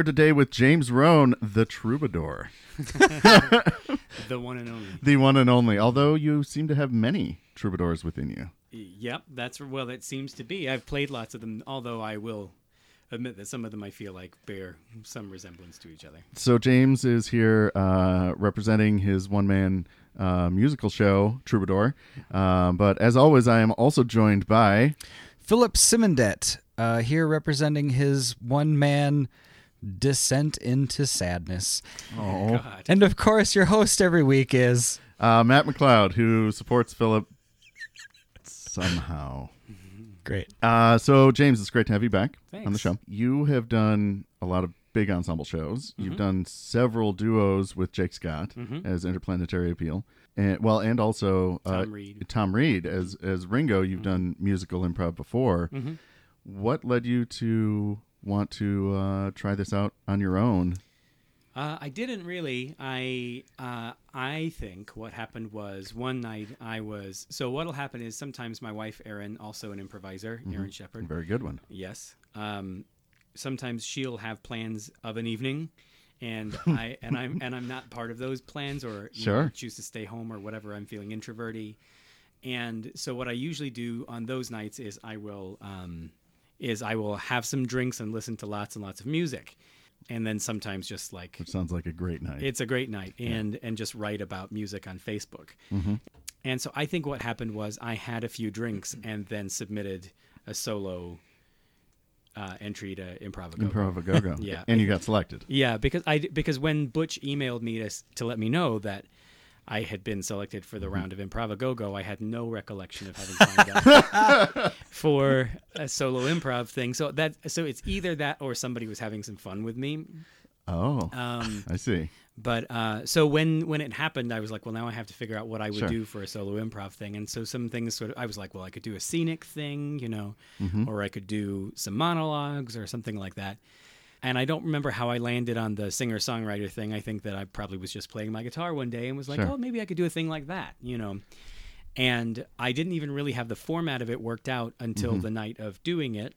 here today with James Roan, the troubadour, The one and only. the one and only. Although you seem to have many troubadours within you. Yep, that's well. It seems to be. I've played lots of them, although I will admit that some of them I feel like bear some resemblance to each other. So James is here uh, representing his one-man uh, musical show, Troubadour. Um, but as always, I am also joined by Philip Simondet, uh, here representing his one man descent into sadness. oh, God. And of course, your host every week is. uh, Matt McLeod, who supports Philip somehow. Great. Uh, so James, it's great to have you back on the show. You have done a lot of big ensemble shows. Mm-hmm. You've done several duos with Jake Scott as Interplanetary Appeal, and well, and also uh, Tom Reed. Tom Reed as as Ringo. You've done musical improv before. Mm-hmm. What led you to want to uh, try this out on your own? Uh, I didn't really. I uh, I think what happened was one night I was. So what'll happen is sometimes my wife Erin, also an improviser, Erin Shepard. Very good one. Yes. Um, sometimes she'll have plans of an evening, and I and I'm and I'm not part of those plans, or you know, Sure. choose to stay home or whatever. I'm feeling introverty, and so what I usually do on those nights is I will um, is I will have some drinks and listen to lots and lots of music, and then sometimes just like Which sounds like a great night. it's a great night and and just write about music on facebook Mm-hmm. and so i think what happened was i had a few drinks and then submitted a solo uh, entry to improv Improv a go go. Yeah. and you got selected. yeah because i because when butch emailed me to, to let me know that I had been selected for the Mm-hmm. round of Improv a Go Go. I had no recollection of having signed up for a solo improv thing. So that so it's either that or somebody was having some fun with me. Oh, Um, I see. But uh, so when when it happened, I was like, well, now I have to figure out what I would Sure. do for a solo improv thing. And so some things sort of, I was like, well, I could do a scenic thing, you know, or I could do some monologues or something like that. And I don't remember how I landed on the singer songwriter thing. I think that I probably was just playing my guitar one day and was like, Sure. oh, maybe I could do a thing like that, you know. And I didn't even really have the format of it worked out until mm-hmm. the night of doing it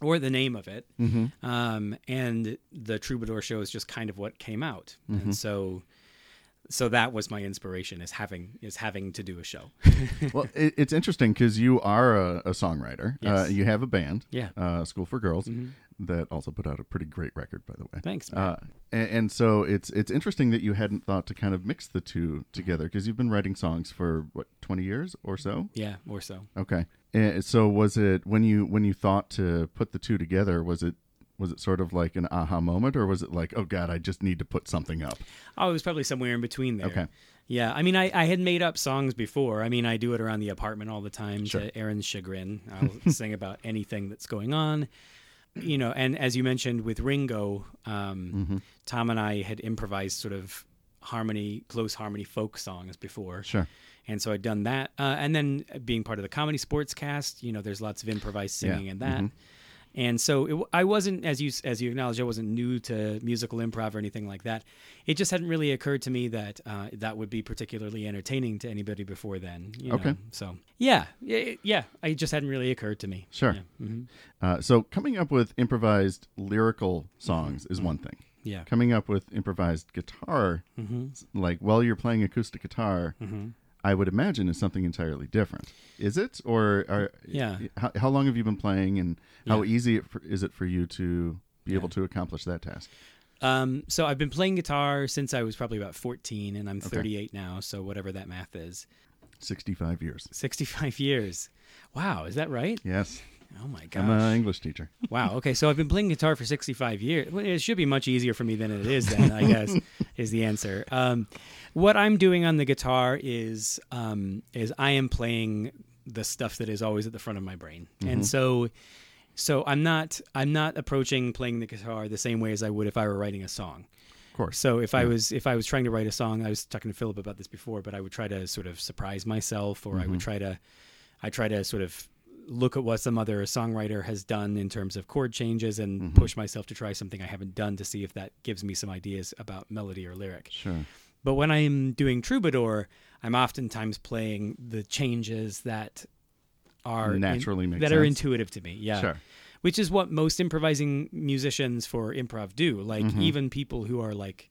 or the name of it. Mm-hmm. Um, and the Troubadour show is just kind of what came out. And mm-hmm. so so that was my inspiration is having is having to do a show. well, it, it's interesting because you are a, a songwriter. Uh, you have a band, Yeah. uh, School for Girls, that also put out a pretty great record, by the way. Thanks, Uh, and, and so it's it's interesting that you hadn't thought to kind of mix the two together because you've been writing songs for what twenty years or so. yeah, or so. Okay. And so was it when you when you thought to put the two together? Was it was it sort of like an aha moment, or was it like, oh God, I just need to put something up? Oh, it was probably somewhere in between there. Okay. Yeah, I mean, I, I had made up songs before. I mean, I do it around the apartment all the time Sure. to Erin's chagrin. I'll sing about anything that's going on. You know, and as you mentioned with Ringo, um, Mm-hmm. Tom and I had improvised sort of harmony, close harmony folk songs before. Sure. And so I'd done that. Uh, and then being part of the comedy sports cast, you know, there's lots of improvised Yeah. singing and that. And so it, I wasn't, as you as you acknowledged, I wasn't new to musical improv or anything like that. It just hadn't really occurred to me that uh, that would be particularly entertaining to anybody before then. You Okay. Know? So yeah, yeah, yeah, it just hadn't really occurred to me. Sure. Yeah. hmm Uh, so coming up with improvised lyrical songs is one thing. Yeah. Coming up with improvised guitar, s- like while you're playing acoustic guitar, I would imagine is something entirely different. Is it, or are, Yeah. How, how long have you been playing, and how Yeah. easy it for, is it for you to be able to accomplish that task? Um, so I've been playing guitar since I was probably about 14, and I'm 38 now. So whatever that math is, Sixty-five years. 65 years. Wow, is that right? Yes, Oh my gosh. I'm an English teacher. Wow. Okay. So I've been playing guitar for 65 years. Well, it should be much easier for me than it is, then, I guess, is the answer. Um, what I'm doing on the guitar is um, is I am playing the stuff that is always at the front of my brain, and so so I'm not I'm not approaching playing the guitar the same way as I would if I were writing a song. Of course. So if I was if I was trying to write a song, I was talking to Philip about this before, but I would try to sort of surprise myself, or I would try to I try to sort of look at what some other songwriter has done in terms of chord changes and push myself to try something I haven't done to see if that gives me some ideas about melody or lyric. Sure. but when I'm doing troubadour, I'm oftentimes playing the changes that are Naturally make that are intuitive to me. Yeah, Sure. which is what most improvising musicians for improv do. Like Mm-hmm. even people who are like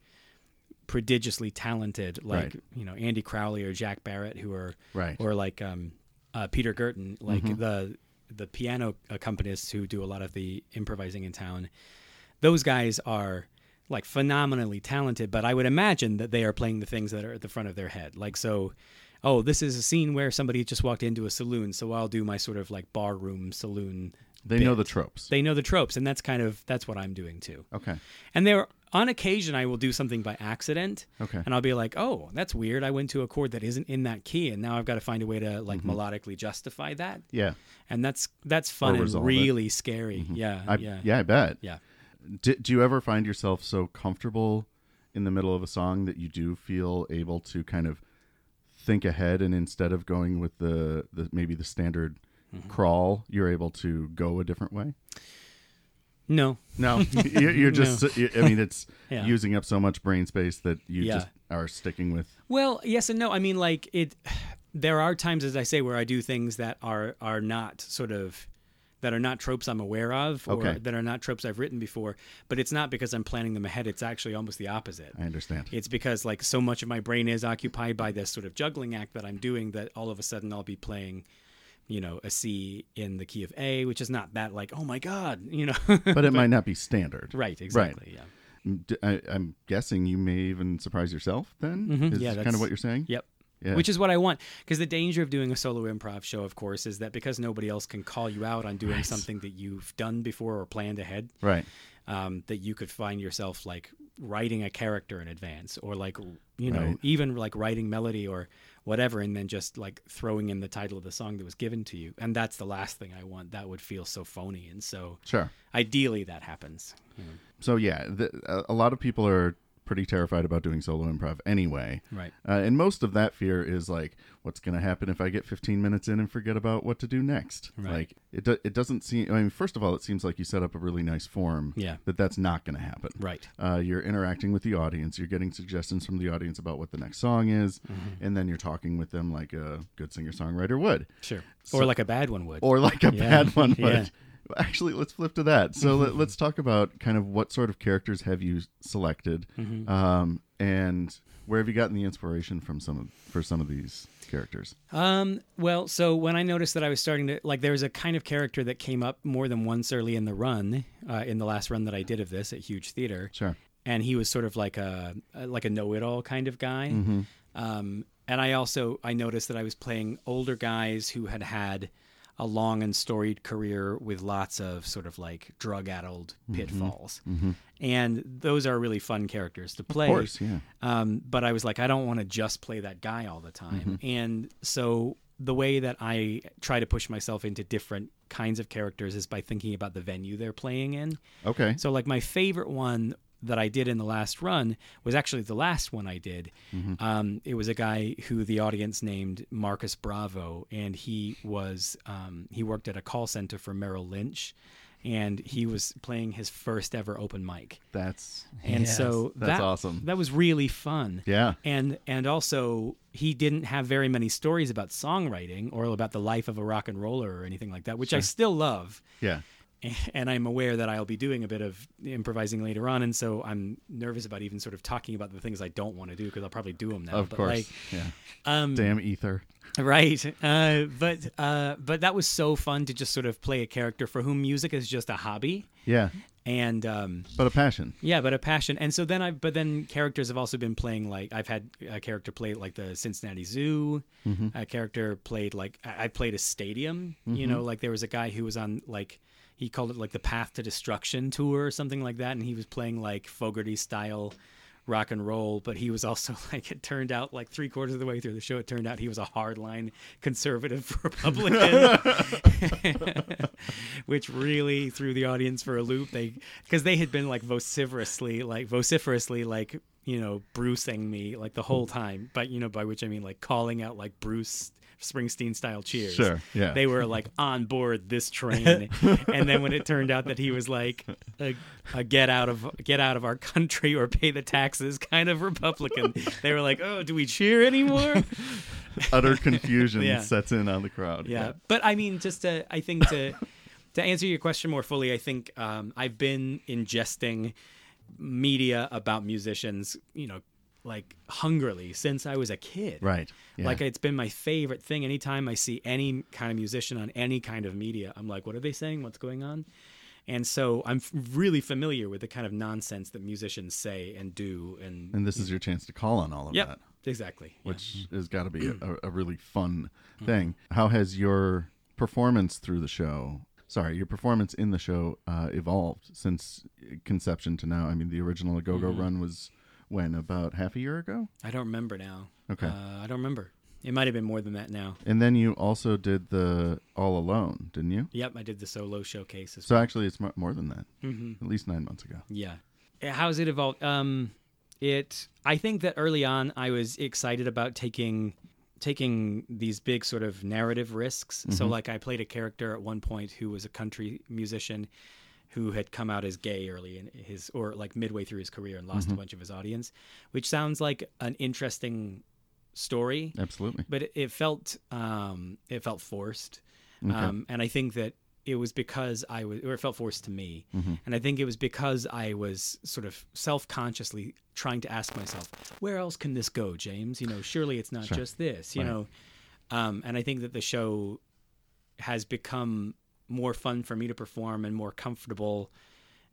prodigiously talented, like Right. you know Andy Crowley or Jack Barrett, who are Right. or like um, uh, Peter Gerton, like Mm-hmm. the the piano accompanists who do a lot of the improvising in town. Those guys are like phenomenally talented, but I would imagine that they are playing the things that are at the front of their head. Like so, oh, this is a scene where somebody just walked into a saloon, so I'll do my sort of like barroom saloon. They know the tropes. They know the tropes, and that's kind of that's what I'm doing too. okay. And there, on occasion, I will do something by accident, Okay. and I'll be like, "Oh, that's weird. I went to a chord that isn't in that key, and now I've got to find a way to like melodically justify that." Yeah. And that's that's fun and resolve it. really scary. Yeah, I, yeah, yeah. I bet. yeah. Do, do you ever find yourself so comfortable in the middle of a song that you do feel able to kind of think ahead and instead of going with the, the maybe the standard Mm-hmm. crawl, you're able to go a different way? No, No, you're, you're just. I mean, it's Yeah. using up so much brain space that you Yeah. just are sticking with. Well, yes and no. I mean, like it. There are times, as I say, where I do things that are are not sort of that are not tropes I'm aware of, or Okay. that are not tropes I've written before. But it's not because I'm planning them ahead. It's actually almost the opposite. I understand. It's because like so much of my brain is occupied by this sort of juggling act that I'm doing that all of a sudden I'll be playing, you know, a C in the key of A, which is not that like oh my god, you know. but it might not be standard. right, exactly, yeah. I, am guessing you may even surprise yourself. Then Mhm, is yeah, kind of what you're saying. Yep. Yeah. Which is what I want. Because the danger of doing a solo improv show, of course, is that because nobody else can call you out on doing something that you've done before or planned ahead, right. um, that you could find yourself like writing a character in advance or like, you know, Right. even like writing melody or whatever, and then just like throwing in the title of the song that was given to you. And that's the last thing I want. That would feel so phony. And so Sure. ideally that happens. you know. So yeah, the, a, a lot of people are pretty terrified about doing solo improv anyway. Right. Uh, and most of that fear is like, what's going to happen if I get 15 minutes in and forget about what to do next? Right. Like it, do, it doesn't seem. I mean, first of all, it seems like you set up a really nice form. Yeah. That that's not going to happen. Right. Uh, you're interacting with the audience. You're getting suggestions from the audience about what the next song is, Mm-hmm. and then you're talking with them like a good singer songwriter would, Sure. So- or like a bad one would. or like a Yeah. bad one would. Yeah. Actually, let's flip to that. So let, let's talk about kind of what sort of characters have you selected, Mm-hmm. um, and where have you gotten the inspiration from some of for some of these characters? Um, well, so when I noticed that I was starting to like, there was a kind of character that came up more than once early in the run, uh, in the last run that I did of this at Huge Theater, Sure. and he was sort of like a like a know-it-all kind of guy. Um, and I also I noticed that I was playing older guys who had had a long and storied career with lots of sort of like drug-addled mm-hmm. pitfalls, mm-hmm. and those are really fun characters to play. Of course, yeah. Um, but I was like, I don't want to just play that guy all the time. Mm-hmm. And so the way that I try to push myself into different kinds of characters is by thinking about the venue they're playing in. Okay. So, like, my favorite one that I did in the last run was actually the last one I did. Um, it was a guy who the audience named Marcus Bravo, and he was um, he worked at a call center for Merrill Lynch, and he was playing his first ever open mic. That's And Yes, so that's that, awesome. That was really fun. yeah. And and also he didn't have very many stories about songwriting or about the life of a rock and roller or anything like that, which I still love. Yeah. And I'm aware that I'll be doing a bit of improvising later on, and so I'm nervous about even sort of talking about the things I don't want to do because I'll probably do them now. Of but course. like, yeah. um, Damn ether. right. Uh, but uh, but that was so fun to just sort of play a character for whom music is just a hobby, Yeah. and um, But a passion. Yeah, but a passion. And so then I but then characters have also been playing like I've had a character play like the Cincinnati Zoo. A character played like I I played a stadium, you know, like there was a guy who was on like he called it like the Path to Destruction tour or something like that and he was playing like Fogerty style rock and roll, but he was also like it turned out like three quarters of the way through the show it turned out he was a hardline conservative Republican. which really threw the audience for a loop. They because they had been like vociferously, like vociferously, like you know, bruising me like the whole time. But you know, by which I mean like calling out like Bruce Springsteen style cheers. Sure, yeah. They were like on board this train, and then when it turned out that he was like a, a get out of get out of our country or pay the taxes kind of Republican, they were like, oh, do we cheer anymore? Utter confusion Yeah. sets in on the crowd. yeah but i mean just to i think to to answer your question more fully i think um, i've been ingesting media about musicians you know like hungrily since i was a kid Right. Yeah. like it's been my favorite thing anytime i see any kind of musician on any kind of media i'm like what are they saying what's going on and so i'm f- really familiar with the kind of nonsense that musicians say and do and, and this is your chance to call on all of yep that. exactly Yeah. which has got to be a, a really fun thing. How has your performance through the show, sorry, your performance in the show uh, evolved since conception to now? I mean, the original Go Go Run was when about half a year ago, i don't remember now Okay. uh, i don't remember it might have been more than that now and then you also did the All Alone, didn't you? Yep, I did the solo showcase as So actually, it's more than that. Mm-hmm. At least nine months ago. Yeah. How's it evolved? Um, it. I think that early on, I was excited about taking taking these big sort of narrative risks. So, like, I played a character at one point who was a country musician who had come out as gay early in his or like midway through his career and lost a bunch of his audience, which sounds like an interesting story. Absolutely. but it, it felt um, it felt forced, um, and I think that it was because I was, or it felt forced to me, and I think it was because I was sort of self consciously trying to ask myself, where else can this go, James? You know, surely it's not just this, you Right. know, um, and I think that the show has become more fun for me to perform and more comfortable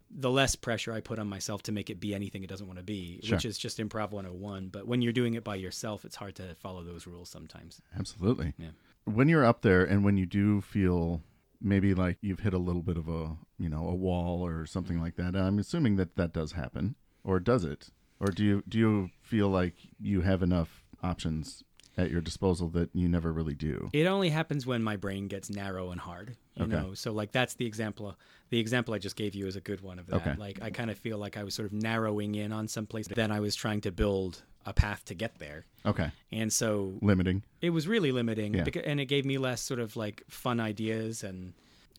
the less pressure I put on myself to make it be anything it doesn't want to be, Sure. which is just improv 101. But when you're doing it by yourself, it's hard to follow those rules sometimes. Absolutely. Yeah. When you're up there and when you do feel maybe like you've hit a little bit of a, you know, a wall or something like that, I'm assuming that that does happen. Or does it? Or do you do you feel like you have enough options at your disposal that you never really do? It only happens when my brain gets narrow and hard, you Okay. know. So like that's the example. The example I just gave you is a good one of that. Okay. Like I kind of feel like I was sort of narrowing in on some place. Then I was trying to build a path to get there, Okay. and so Limiting. it was really limiting Yeah. becau- and it gave me less sort of like fun ideas and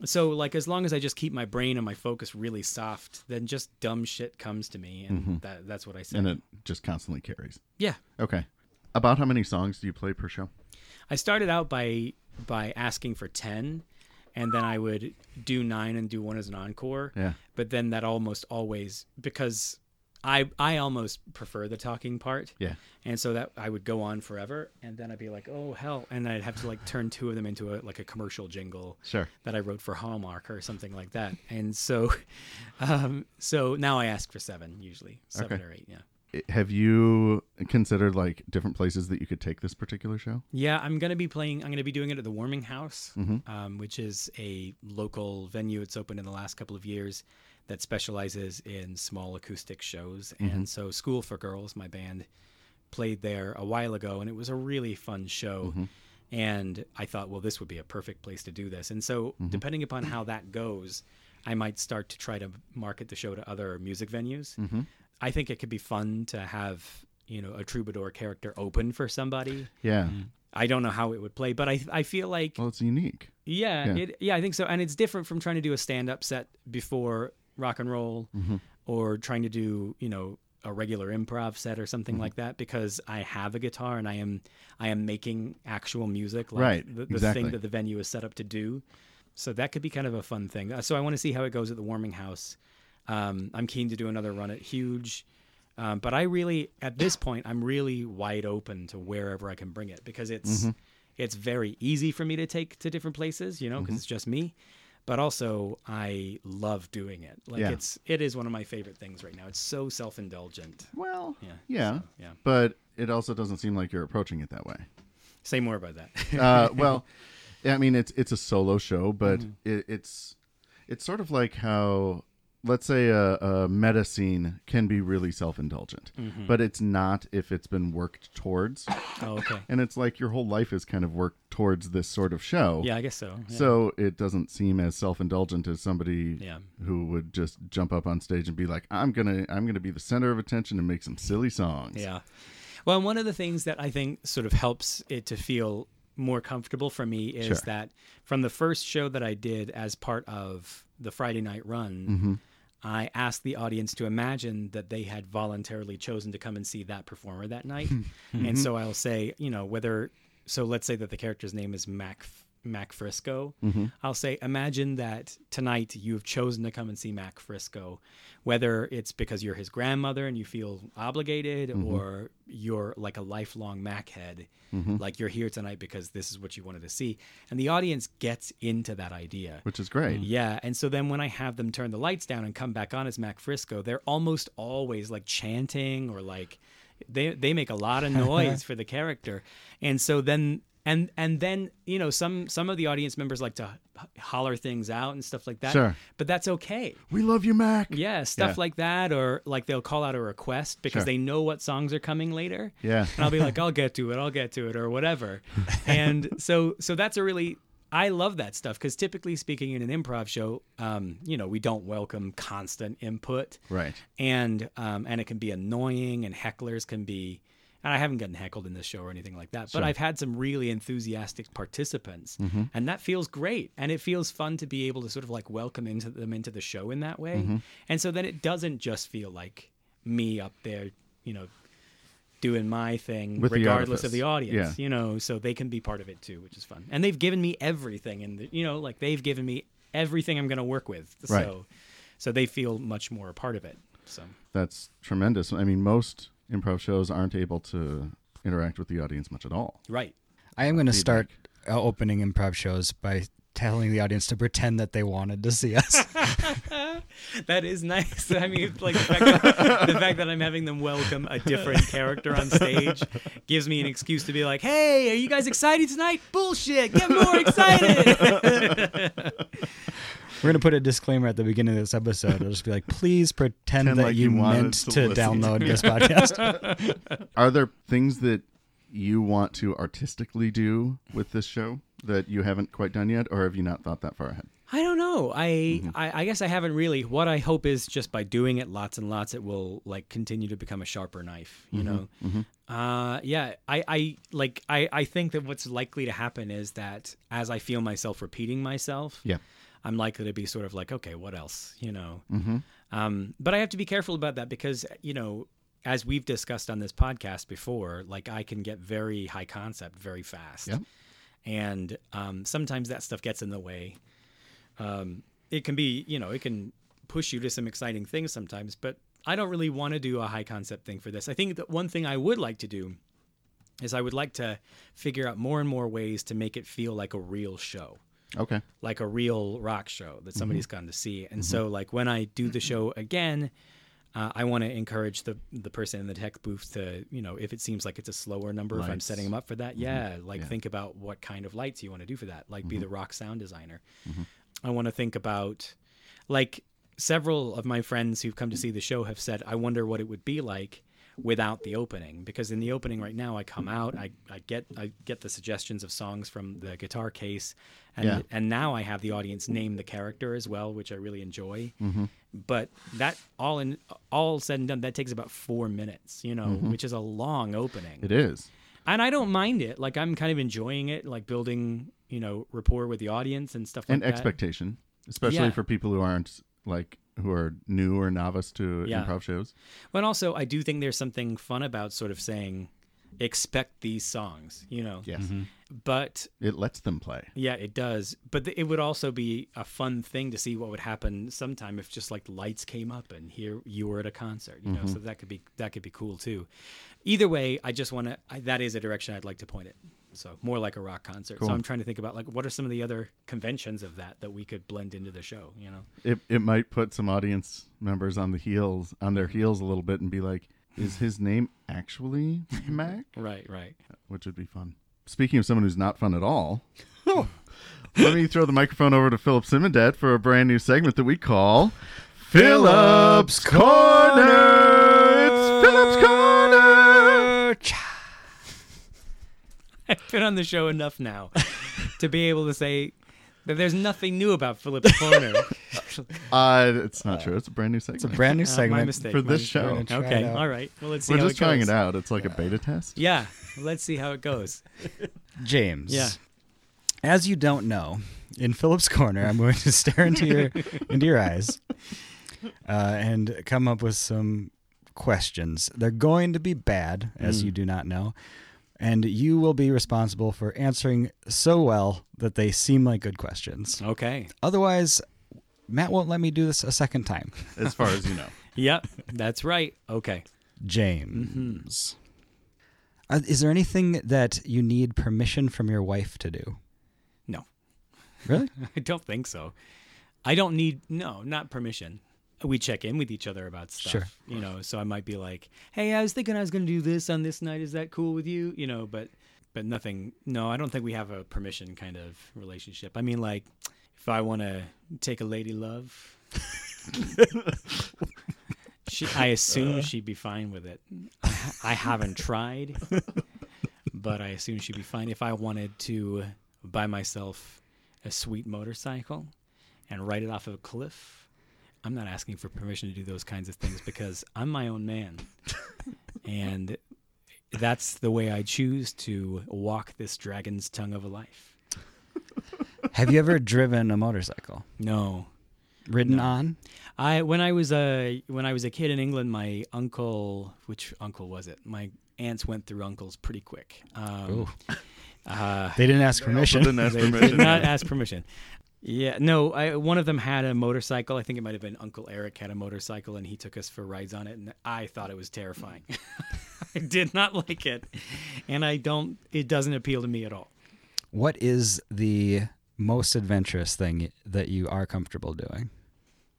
so like as long as i just keep my brain and my focus really soft then just dumb shit comes to me and that, that's what i said Mm-hmm. And it just constantly carries. yeah Okay. About how many songs do you play per show? i started out by by asking for 10 and then i would do 9 and do one as an encore Yeah. but then that almost always because I I almost prefer the talking part. Yeah. And so that I would go on forever and then I'd be like, "Oh hell." And I'd have to like turn two of them into a like a commercial jingle Sure. that I wrote for Hallmark or something like that. And so um so now I ask for 7 usually. 7 Okay. or 8, yeah. Have you considered like different places that you could take this particular show? Yeah, I'm gonna be playing. I'm gonna be doing it at the Warming House, Mm-hmm. um, which is a local venue. It's opened in the last couple of years that specializes in small acoustic shows. Mm-hmm. And so, School for Girls, my band, played there a while ago, and it was a really fun show. Mm-hmm. And I thought, well, this would be a perfect place to do this. And so, Mm-hmm. depending upon how that goes, I might start to try to market the show to other music venues. Mm-hmm. I think it could be fun to have you know a troubadour character open for somebody. Yeah. I don't know how it would play, but I I feel like Well, it's unique. yeah, yeah. It, yeah, I think so, and it's different from trying to do a stand up set before rock and roll, Mm-hmm. or trying to do you know a regular improv set or Mm-hmm. something like that because I have a guitar and I am I am making actual music, like Right, The, the exactly. thing that the venue is set up to do. So that could be kind of a fun thing. Uh, So I want to see how it goes at the Warming House. Um, I'm keen to do another run at Huge. Um, but I really, at this point, I'm really wide open to wherever I can bring it because it's Mm-hmm. it's very easy for me to take to different places, you know, Mm-hmm. because it's just me. But also, I love doing it. Like Yeah. it's it is one of my favorite things right now. It's so self indulgent. Well, Yeah, yeah. so, yeah. But it also doesn't seem like you're approaching it that way. Say more about that. uh, well, I mean, it's it's a solo show, but Mm-hmm. it, it's it's sort of like how let's say a, a meta scene can be really self indulgent, Mm-hmm. but it's not if it's been worked towards. oh, okay. and it's like your whole life is kind of worked towards this sort of show. Yeah, I guess so. Yeah. So it doesn't seem as self-indulgent as somebody Yeah. who would just jump up on stage and be like, "I'm gonna, I'm gonna be the center of attention and make some silly songs." Yeah. Well, one of the things that I think sort of helps it to feel more comfortable for me is Sure. that from the first show that I did as part of the Friday night run, Mm-hmm. I asked the audience to imagine that they had voluntarily chosen to come and see that performer that night. And so I'll say, you know, whether so let's say that the character's name is Mac Mac Frisco. Mm-hmm. I'll say, imagine that tonight you have chosen to come and see Mac Frisco, whether it's because you're his grandmother and you feel obligated, mm-hmm. or you're like a lifelong Mac head, mm-hmm. like you're here tonight because this is what you wanted to see, and the audience gets into that idea. which is great. Yeah, and so then when I have them turn the lights down and come back on as Mac Frisco, they're almost always like chanting or like they they make a lot of noise for the character, and so then and and then you know some some of the audience members like to holler things out and stuff like that. Sure. but that's okay. We love you, Mac. Yeah, stuff Yeah. like that, or like they'll call out a request because Sure. they know what songs are coming later. Yeah. and I'll be like, I'll get to it, I'll get to it, or whatever. And so, so that's a really, I love that stuff because typically speaking, in an improv show, um, you know, we don't welcome constant input, Right. and um, and it can be annoying, and hecklers can be. And I haven't gotten heckled in this show or anything like that, but I've had some really enthusiastic participants, Mm-hmm. and that feels great. And it feels fun to be able to sort of like welcome into them into the show in that way. Mm-hmm. And so then it doesn't just feel like me up there, you know, doing my thing With the regardless of the audience Yeah. you know so they can be part of it too which is fun and they've given me everything and you know like they've given me everything i'm going to work with Right. so so they feel much more a part of it so That's tremendous. I mean, most improv shows aren't able to interact with the audience much at all. right. I am going to start uh, opening improv shows by telling the audience to pretend that they wanted to see us. that is nice. I mean like the fact, that, the fact that i'm having them welcome a different character on stage gives me an excuse to be like hey are you guys excited tonight? Bullshit. Get more excited We're going to put a disclaimer at the beginning of this episode. It'll just be like, please pretend Pretend that like you, you meant to to, listen. download this podcast. Are there things that you want to artistically do with this show that you haven't quite done yet, or have you not thought that far ahead? I don't know. I, Mm-hmm. I I guess I haven't really. What I hope is just by doing it lots and lots, it will like continue to become a sharper knife. You Mm-hmm. know. Uh, yeah. I I like I I think that what's likely to happen is that as I feel myself repeating myself, Yeah. I'm likely to be sort of like, okay, what else? You know. Mm-hmm. Um, but I have to be careful about that because you know. As we've discussed on this podcast before, like I can get very high concept very fast and um, sometimes that stuff gets in the way. Um, it can be, you know, it can push you to some exciting things sometimes, but I don't really want to do a high concept thing for this. I think that one thing I would like to do is I would like to figure out more and more ways to make it feel like a real show Okay. like a real rock show that mm-hmm. somebody's gone to see. And so, mm-hmm. like when I do the show again, uh, I want to encourage the the person in the tech booth to, you know, if it seems like it's a slower number, if I'm setting them up for that, mm-hmm. yeah, like Yeah. think about what kind of lights you want to do for that. Like be the rock sound designer. I want to think about, like several of my friends who've come to mm. see the show have said, I wonder what it would be like without the opening because in the opening right now I come out I, I get I get the suggestions of songs from the guitar case and Yeah. and now I have the audience name the character as well which I really enjoy Mm-hmm. but that all in all said and done that takes about 4 minutes you know which is a long opening Mm-hmm. It is. and I don't mind it like I'm kind of enjoying it like building you know rapport with the audience and stuff like And that expectation, especially Yeah. for people who aren't like who are new or novice to Yeah. improv shows. But also, I do think there's something fun about sort of saying, expect these songs, you know. Yes. Mm-hmm. But It lets them play. yeah, it does. But th- it would also be a fun thing to see what would happen sometime if just like lights came up and here you were at a concert, you know. Mm-hmm. So that could be that could be cool too. Either way, I just want to. That is a direction I'd like to point it. So more like a rock concert. Cool. So I'm trying to think about like what are some of the other conventions of that that we could blend into the show, you know. It it might put some audience members on the heels on their mm-hmm. heels a little bit and be like, "Is his name actually Mac?" Right, right. Which would be fun. Speaking of someone who's not fun at all, oh. let me throw the microphone over to Philip Simondet for a brand new segment that we call Philip's Corner. It's Philip's Corner. I've been on the show enough now to be able to say that there's nothing new about Philip's Corner. Uh, it's not true. It's a brand new segment. It's a brand new Uh, my segment. mistake. for my this mistake. show. We're gonna try Okay, out. all right. Well, let's see We're how just it trying goes. it out. It's like a beta test. Yeah, let's see how it goes. James. Yeah. As you don't know, in Philip's corner, I'm going to stare into your into your eyes uh, and come up with some questions. They're going to be bad, as you do not know, and you will be responsible for answering so well that they seem like good questions. Okay. Otherwise, Matt won't let me do this a second time. as far as you know. Yep, that's right. Okay. James. Uh, is there anything that you need permission from your wife to do? No, Really? I don't think so. I don't need no, not permission. We check in with each other about stuff. Sure. You know, so I might be like, "Hey, I was thinking I was going to do this on this night. Is that cool with you?" You know, but but nothing. No, I don't think we have a permission kind of relationship. I mean, like, if I want to take a lady love, she, I assume uh. she'd be fine with it. I, I haven't tried, but I assume she'd be fine if I wanted to buy myself a sweet motorcycle and ride it off of a cliff. I'm not asking for permission to do those kinds of things because I'm my own man. and that's the way I choose to walk this dragon's tongue of a life. Have you ever driven a motorcycle? No. Ridden on? I when I was a when I was a kid in England, my uncle, which uncle was it? My aunts went through uncles pretty quick. Um, uh, They didn't ask permission. Didn't ask they permission. did not ask permission. Yeah, no. I, one of them had a motorcycle. I think it might have been Uncle Eric had a motorcycle, and he took us for rides on it. And I thought it was terrifying. I did not like it, and I don't. It doesn't appeal to me at all. What is the most adventurous thing that you are comfortable doing?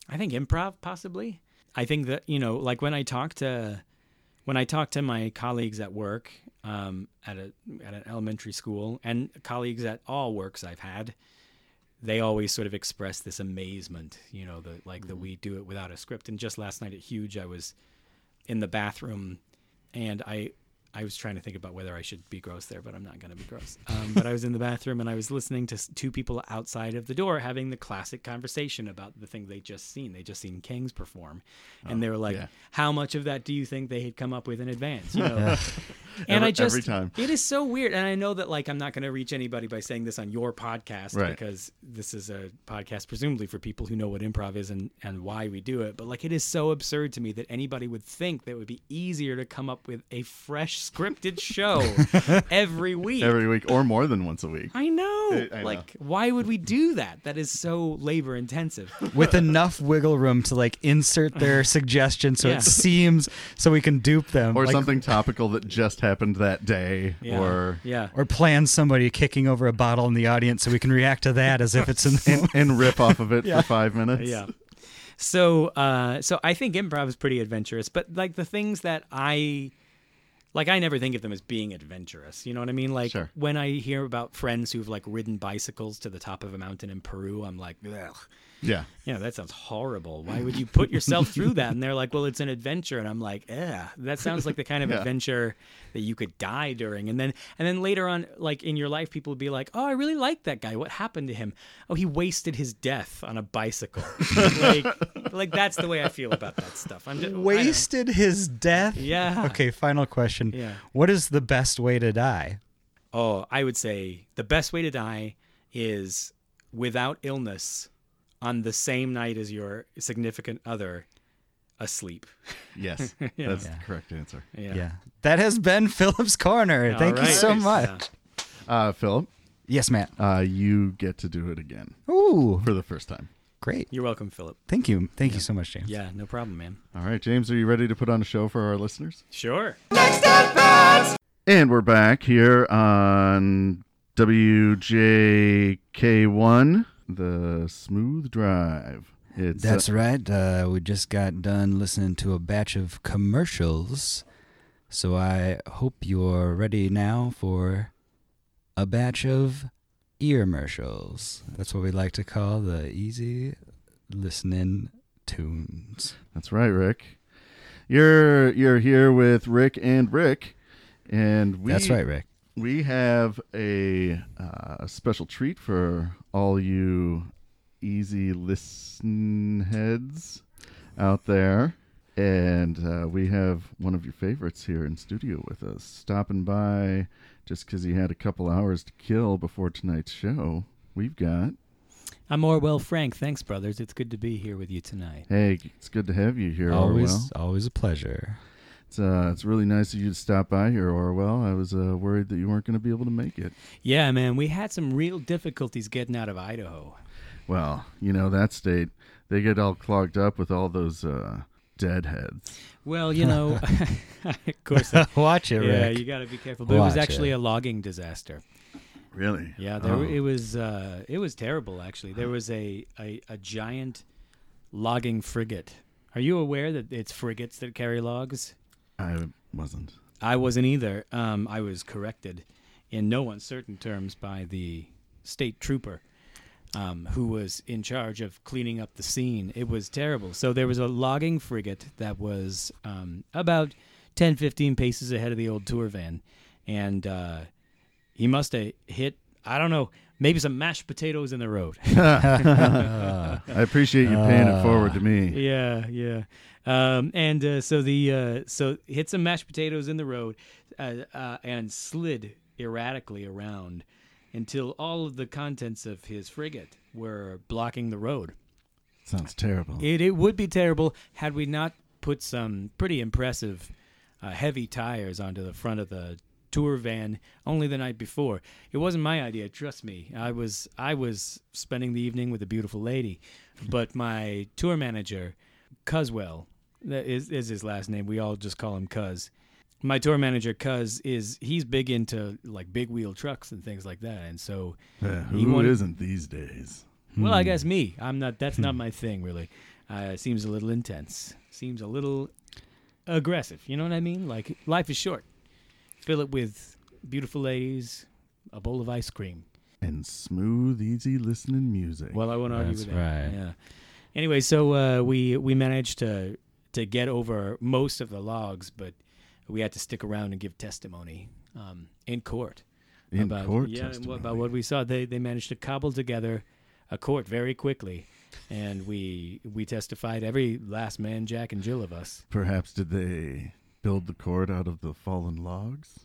I think improv possibly. I think that you know, like when I talk to when I talk to my colleagues at work, um, at a at an elementary school, and colleagues at all works I've had, they always sort of express this amazement, you know, that like that we do it without a script. And just last night at Huge, I was in the bathroom, and I I was trying to think about whether I should be gross there, but I'm not going to be gross. Um, but I was in the bathroom and I was listening to two people outside of the door having the classic conversation about the thing they just seen. They just seen Kings perform, and they were like, yeah. "How much of that do you think they had come up with in advance?" You know. And Every- I just every time. it is so weird, and I know that like I'm not going to reach anybody by saying this on your podcast Right. because this is a podcast presumably for people who know what improv is and and why we do it. But like it is so absurd to me that anybody would think that it would be easier to come up with a fresh scripted show every week. Every week or more than once a week. I know. I- I know. like, why would we do that? That is so labor intensive. With enough wiggle room to like insert their suggestion so Yeah. it seems so we can dupe them. Or like, something topical that just happened that day. Yeah. Or yeah. Or plan somebody kicking over a bottle in the audience so we can react to that as if it's in the and rip off of it for five minutes. yeah. So, uh, so I think improv is pretty adventurous, but like the things that I, like, I never think of them as being adventurous. You know what I mean? Like Sure. when I hear about friends who've like ridden bicycles to the top of a mountain in Peru, I'm like, ugh. Yeah. Yeah, that sounds horrible. Why would you put yourself through that? And they're like, well, it's an adventure. And I'm like, yeah, that sounds like the kind of Yeah. adventure that you could die during. And then, and then later on, like in your life, people would be like, oh, I really like that guy. What happened to him? Oh, he wasted his death on a bicycle. like, like that's the way I feel about that stuff. I'm just know. wasted his death. Yeah. Okay, final question. Yeah. What is the best way to die? Oh, I would say the best way to die is without illness on the same night as your significant other asleep. Yes. Yeah. That's Yeah. the correct answer. Yeah. That has been Philip's Corner. All Thank you so much. Yeah. Uh, Philip, Yes, Matt. uh, you get to do it again Ooh, for the first time. great. You're welcome, Philip. Thank you. Thank you so much, James. Yeah, no problem, man. All right, James, are you ready to put on a show for our listeners? Sure. Next at bat. And we're back here on WJK1, the Smooth Drive. It's uh, That's right. Uh, we just got done listening to a batch of commercials. So I hope you're ready now for a batch of ear earmercials. That's what we like to call the easy listening tunes. That's right, Rick. You're you're here with Rick and Rick, and we That's right, Rick. We have a uh, special treat for all you easy listen heads out there. And uh, we have one of your favorites here in studio with us, stopping by just because he had a couple hours to kill before tonight's show. We've got, I'm Orwell Frank. Thanks, brothers. It's good to be here with you tonight. hey, it's good to have you here, always, Orwell. always a pleasure. It's uh, it's really nice of you to stop by here, Orwell. I was uh, worried that you weren't going to be able to make it. Yeah, man, we had some real difficulties getting out of Idaho. Well, you know that state, they get all clogged up with all those uh, deadheads. Well, you know, of course, Watch it, yeah, Rick. you got to be careful. But it was actually it. a logging disaster. Really? Yeah, there Oh. it was. Uh, it was terrible. Actually, there was a, a a giant logging frigate. Are you aware that it's frigates that carry logs? I wasn't. I wasn't either. Um, I was corrected in no uncertain terms by the state trooper um, who was in charge of cleaning up the scene. It was terrible. So there was a logging frigate that was um, about 10, 15 paces ahead of the old tour van. And uh, he must have hit, I don't know, maybe some mashed potatoes in the road. I appreciate you paying it forward to me. Yeah, yeah. Um, and uh, so the uh, so hit some mashed potatoes in the road, uh, uh, and slid erratically around until all of the contents of his frigate were blocking the road. Sounds terrible. It it would be terrible had we not put some pretty impressive uh, heavy tires onto the front of the tour van only the night before. It wasn't my idea, trust me. I was I was spending the evening with a beautiful lady, but my tour manager, Cuswell, that is is his last name. We all just call him Cuz. My tour manager, Cuz, is he's big into like big wheel trucks and things like that, and so Yeah, who wanted- not these days? well, I guess me. I'm not. That's not my thing, really. Uh, it seems a little intense. Seems a little aggressive. You know what I mean? Like life is short. Fill it with beautiful ladies, a bowl of ice cream. And smooth, easy listening music. Well, I won't argue That's with that. right. Yeah. Anyway, so uh, we we managed to to get over most of the logs, but we had to stick around and give testimony um, in court in about court yeah testimony. what, about what we saw. They they managed to cobble together a court very quickly, and we we testified every last man, Jack and Jill of us. Perhaps did they build the court out of the fallen logs?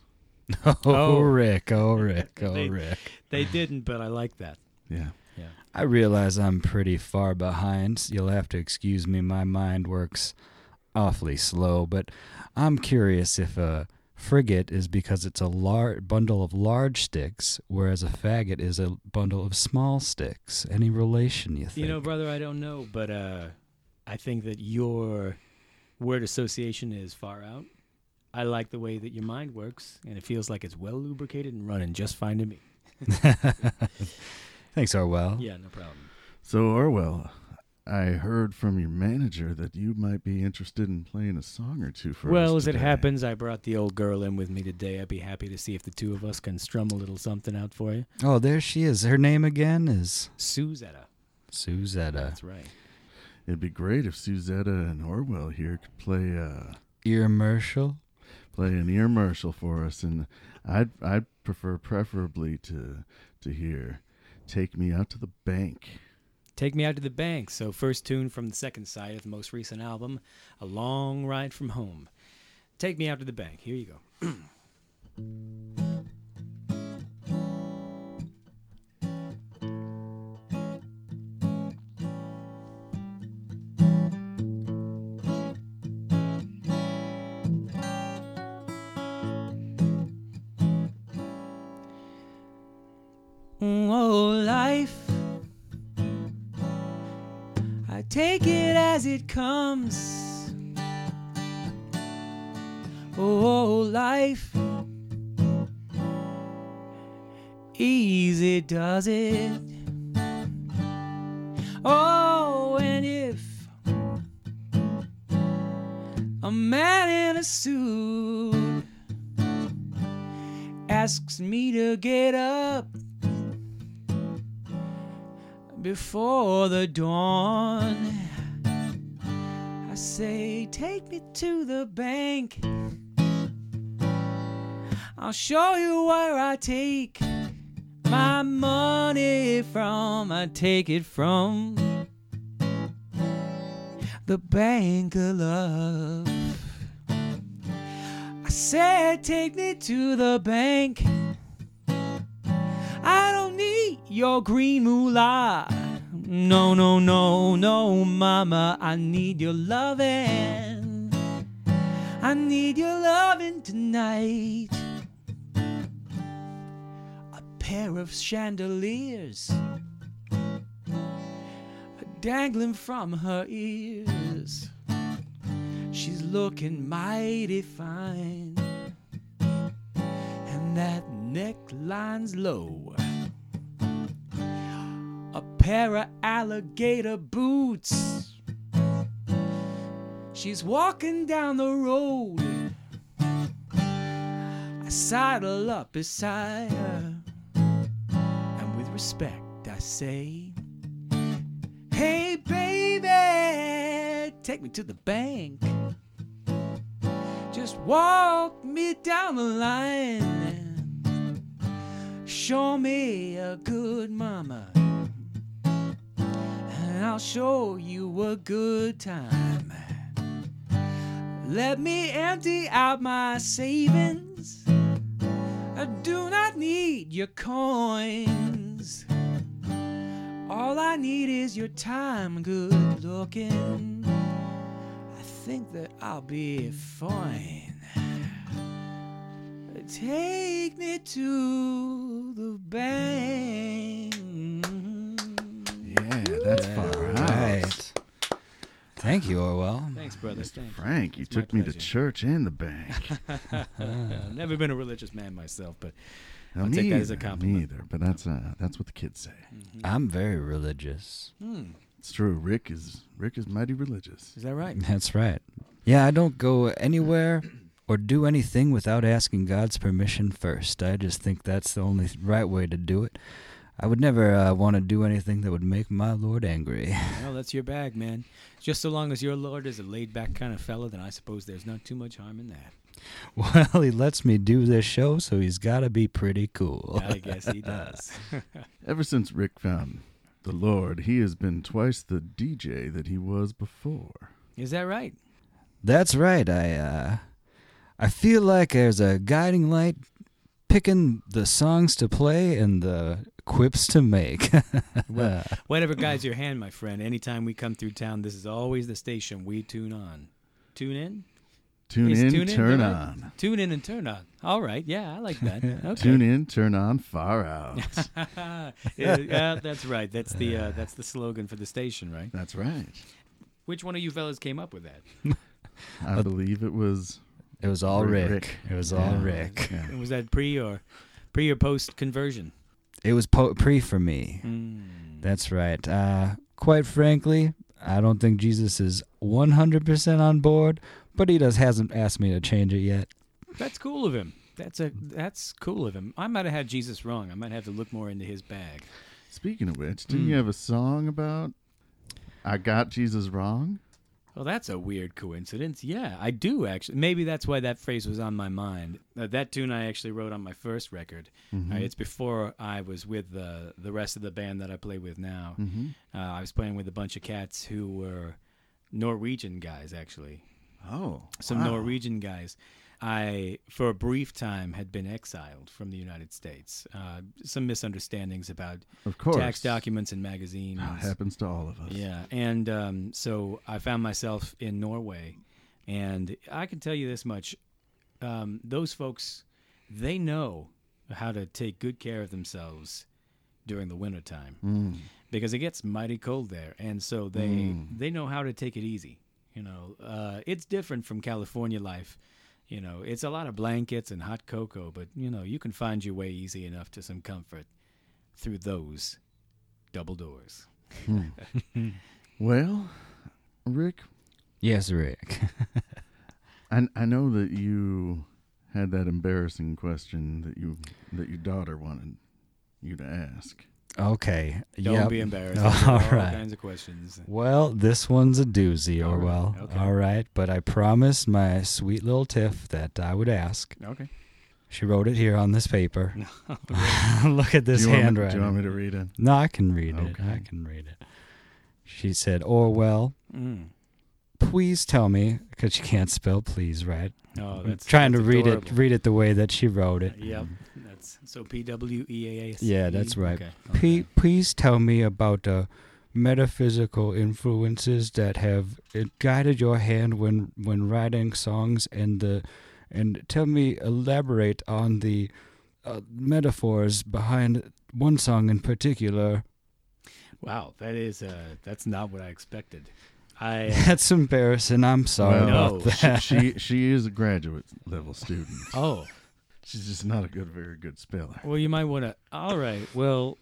Oh, Oh. Rick. Oh, Rick. Oh, They- Rick. They didn't, but I like that. Yeah. Yeah. I realize I'm pretty far behind. You'll have to excuse me. My mind works awfully slow, but I'm curious if a frigate is because it's a lar- bundle of large sticks, whereas a faggot is a bundle of small sticks. Any relation, you think? You know, brother, I don't know, but uh, I think that your word association is far out. I like the way that your mind works, and it feels like it's well lubricated and running just fine to me. Thanks, Orwell. Yeah, no problem. So Orwell, I heard from your manager that you might be interested in playing a song or two for us. well, as it happens, I brought the old girl in with me today. I'd be happy to see if the two of us can strum a little something out for you. Oh, there she is. Her name again is Suzetta. Suzetta. That's right. It'd be great if Suzetta and Orwell here could play uh Earmercial. play an earmercial for us, and I'd I'd prefer preferably to to hear "Take Me Out to the Bank." Take Me Out to the Bank. So, first tune from the second side of the most recent album, A Long Ride from Home. Take Me Out to the Bank. Here you go. Oh, life. I take it as it comes. Oh, life. Easy does it. Oh, and if a man in a suit asks me to get up before the dawn. I say, take me to the bank. I'll show you where I take my money from. I take it from. the bank of love. I said, take me to the bank. Your green moolah. No, no, no, no, mama. I need your loving. I need your loving tonight. A pair of chandeliers dangling from her ears. She's looking mighty fine, and that neckline's low. Pair of alligator boots. She's walking down the road. I sidle up beside her, and with respect I say, Hey, baby, take me to the bank. Just walk me down the line show me a good mama. I'll show you a good time. Let me empty out my savings. I do not need your coins. All I need is your time, good looking. I think that I'll be fine. Take me to the bank. Yeah, that's far out. Right. Thank you, Orwell. Thanks, brother. Thanks. Frank, you It's took me to church and the bank. Never been a religious man myself, but Now, I'll me take that as a compliment. Me either, but that's uh, that's what the kids say. I'm very religious. hmm, It's true. Rick is Rick is mighty religious. is that right? That's right. Yeah, I don't go anywhere or do anything without asking God's permission first. I just think that's the only right way to do it. I would never uh, want to do anything that would make my Lord angry. Well, that's your bag, man. Just so long as your lord is a laid-back kind of fella, then I suppose there's not too much harm in that. well, he lets me do this show, so he's got to be pretty cool. I guess he does. Ever since Rick found the Lord, he has been twice the DJ that he was before. is that right? That's right. I uh, I feel like there's a guiding light picking the songs to play and the quips to make. Well, Whatever guides your hand, my friend. Anytime we come through town, this is always the station we tune on. Tune in? Tune in, tune in turn right? on. Tune in and turn on. All right. Yeah, I like that. Okay. Tune in, turn on, far out. yeah, yeah, that's right. That's the uh, that's the slogan for the station, right? That's right. Which one of you fellas came up with that? I believe it was it was all Rick- Rick. Rick. It was all Yeah. Rick. Yeah. Was that pre or pre or post conversion? It was po- pre for me. Mm. That's right. Uh, quite frankly, I don't think Jesus is 100% on board, but he just hasn't asked me to change it yet. That's cool of him. That's a that's cool of him. I might have had Jesus wrong. I might have to look more into his bag. Speaking of which, didn't Mm. you have a song about I got Jesus wrong? Well, that's a weird coincidence. Yeah, I do actually. Maybe that's why that phrase was on my mind. Uh, that tune I actually wrote on my first record. Uh, it's before I was with the the rest of the band that I play with now. Mm-hmm. Uh, I was playing with a bunch of cats who were Norwegian guys, actually. Oh, Some wow. Norwegian guys. I, for a brief time, had been exiled from the United States. Uh, some misunderstandings about Of course. tax documents and magazines. It happens to all of us. Yeah, and um, so I found myself in Norway, and I can tell you this much: um, those folks, they know how to take good care of themselves during the wintertime Mm. because it gets mighty cold there, and so they Mm. they know how to take it easy. You know, uh, it's different from California life. You know, it's a lot of blankets and hot cocoa, but you know, you can find your way easy enough to some comfort through those double doors. Hmm. Well, Rick, Yes, Rick. I I know that you had that embarrassing question that you that your daughter wanted you to ask. Okay. Don't yep. be embarrassed. All There are all right. kinds of questions. Well, this one's a doozy, All right, Orwell. okay. All right, but I promised my sweet little Tiff that I would ask. Okay. She wrote it here on this paper. Look at this do you want me- handwriting. do you want me to read it? No, I can read it. I can read it. She said, Orwell, Mm. please tell me because she can't spell please right. Oh, I'm that's trying that's to read adorable. it read it the way that she wrote it. Yep, that's so P W E A S. Yeah, that's right. Okay. P- please tell me about the metaphysical influences that have uh, guided your hand when when writing songs and the and tell me elaborate on the uh, metaphors behind one song in particular. Wow, that is uh, that's not what I expected. I That's embarrassing. I'm sorry Well, about that. she she is a graduate level student. oh She's just not a good, very good speller. well, you might want to. All right. Well,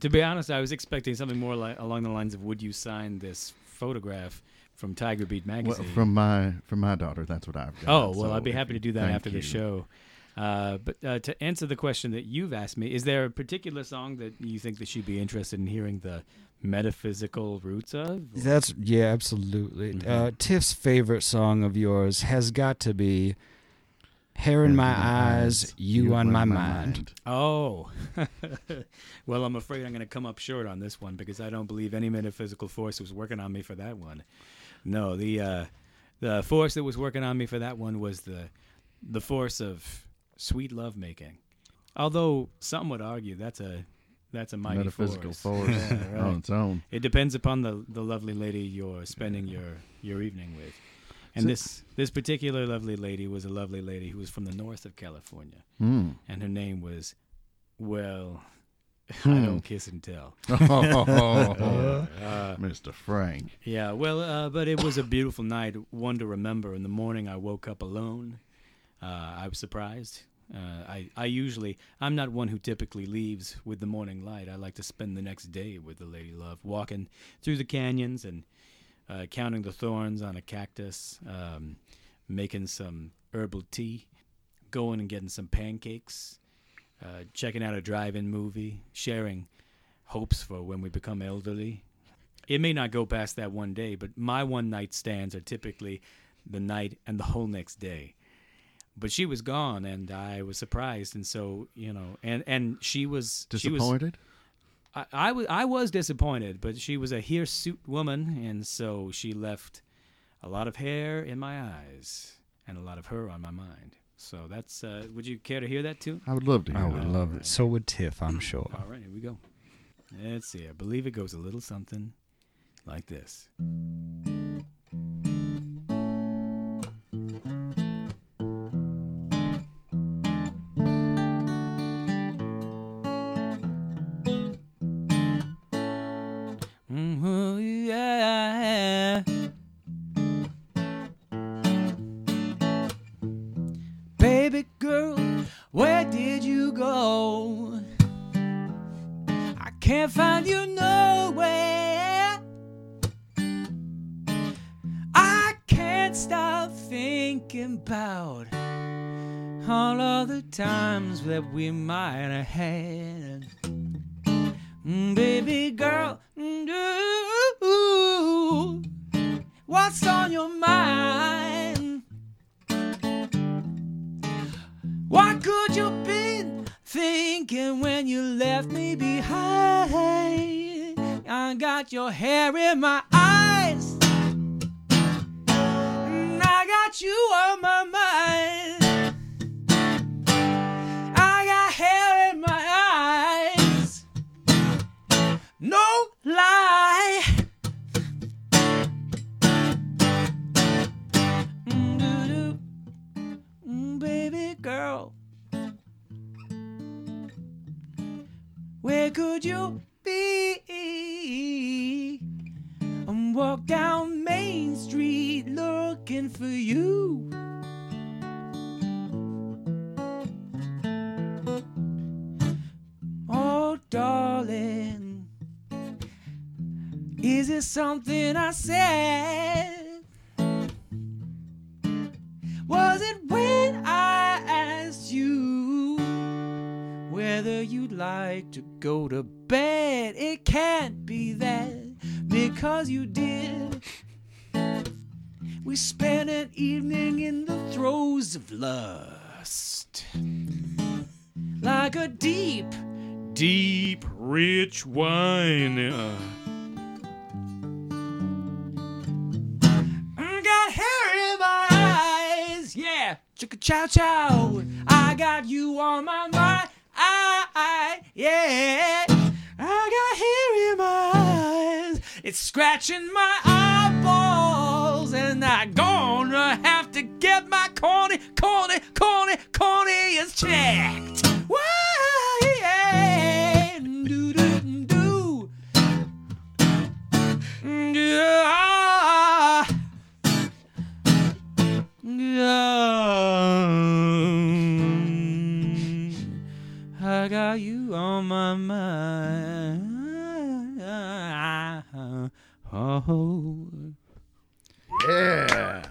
to be honest, I was expecting something more like along the lines of, "Would you sign this photograph from Tiger Beat Well, magazine?" from my from my daughter, that's what I've got. Oh well, so I'd be happy you- to do that thank after the show. Uh, but uh, to answer the question that you've asked me, is there a particular song that you think that she'd be interested in hearing the metaphysical roots of? That's yeah, absolutely. Mhm. Uh, Tiff's favorite song of yours has got to be "Hair in My Eyes, You on My Mind." Oh, well, I'm afraid I'm going to come up short on this one because I don't believe any metaphysical force was working on me for that one. No, the uh, the force that was working on me for that one was the the force of sweet love making. Although some would argue that's a that's a mighty Metaphysical force. force Yeah, right. on its own. It depends upon the the lovely lady you're spending your your evening with. And So- this this particular lovely lady was a lovely lady who was from the north of California Hmm. and her name was well I Hmm. don't kiss and tell. Oh, Uh, Mr. Frank. yeah, well, uh, but it was a beautiful night, one to remember. In the morning, I woke up alone. Uh, I was surprised. Uh, I, I usually, I'm not one who typically leaves with the morning light. I like to spend the next day with the lady love, walking through the canyons and uh, counting the thorns on a cactus, um, making some herbal tea, going and getting some pancakes, uh, checking out a drive-in movie, sharing hopes for when we become elderly. It may not go past that one day, but my one night stands are typically the night and the whole next day. But she was gone, and I was surprised, and so you know, and and she was She was, Disappointed? I, I was I was disappointed, but she was a hirsute woman, and so she left a lot of hair in my eyes and a lot of her on my mind. So that's. Uh, would you care to hear that too? I would love to hear I would that. love it. So would Tiff, I'm sure. All right, here we go. Let's see. I believe it goes a little something like this. That we might have had. Walk down Main Street looking for you. Oh, darling, is it something I said? Was it when I asked you whether you'd like to go to bed? It can't be that because you did. We spent an evening in the throes of lust. Like a deep, deep, rich wine. Uh. Got hair in my eyes. Yeah, chicka chow chow. I got you on my mind. I, I yeah. It's scratching my eyeballs. And I'm gonna have to get my corny, corny, corny, corny corneas checked. Why, yeah. Do, do, do. Yeah. Yeah. I got you on my mind. Oh. Yeah.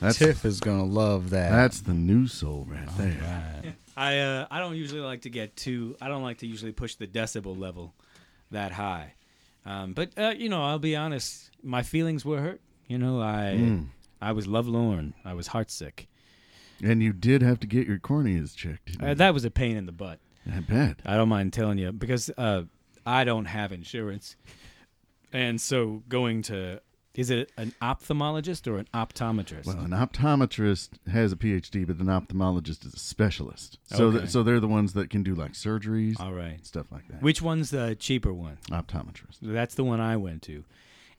That's Tiff is gonna love that. that's the new soul right there. Right. I uh, I don't usually like to get too. I don't like to usually push the decibel level that high. Um, but uh, you know, I'll be honest. My feelings were hurt. You know, I Mm. I was lovelorn. I was heartsick. And you did have to get your corneas checked. Uh, that was a pain in the butt. I bet. I don't mind telling you because uh, I don't have insurance, and so going to is it an ophthalmologist or an optometrist? Well, an optometrist has a PhD, but an ophthalmologist is a specialist. So, Okay. th- so they're the ones that can do like surgeries, All right. stuff like that. Which one's the cheaper one? optometrist? That's the one I went to.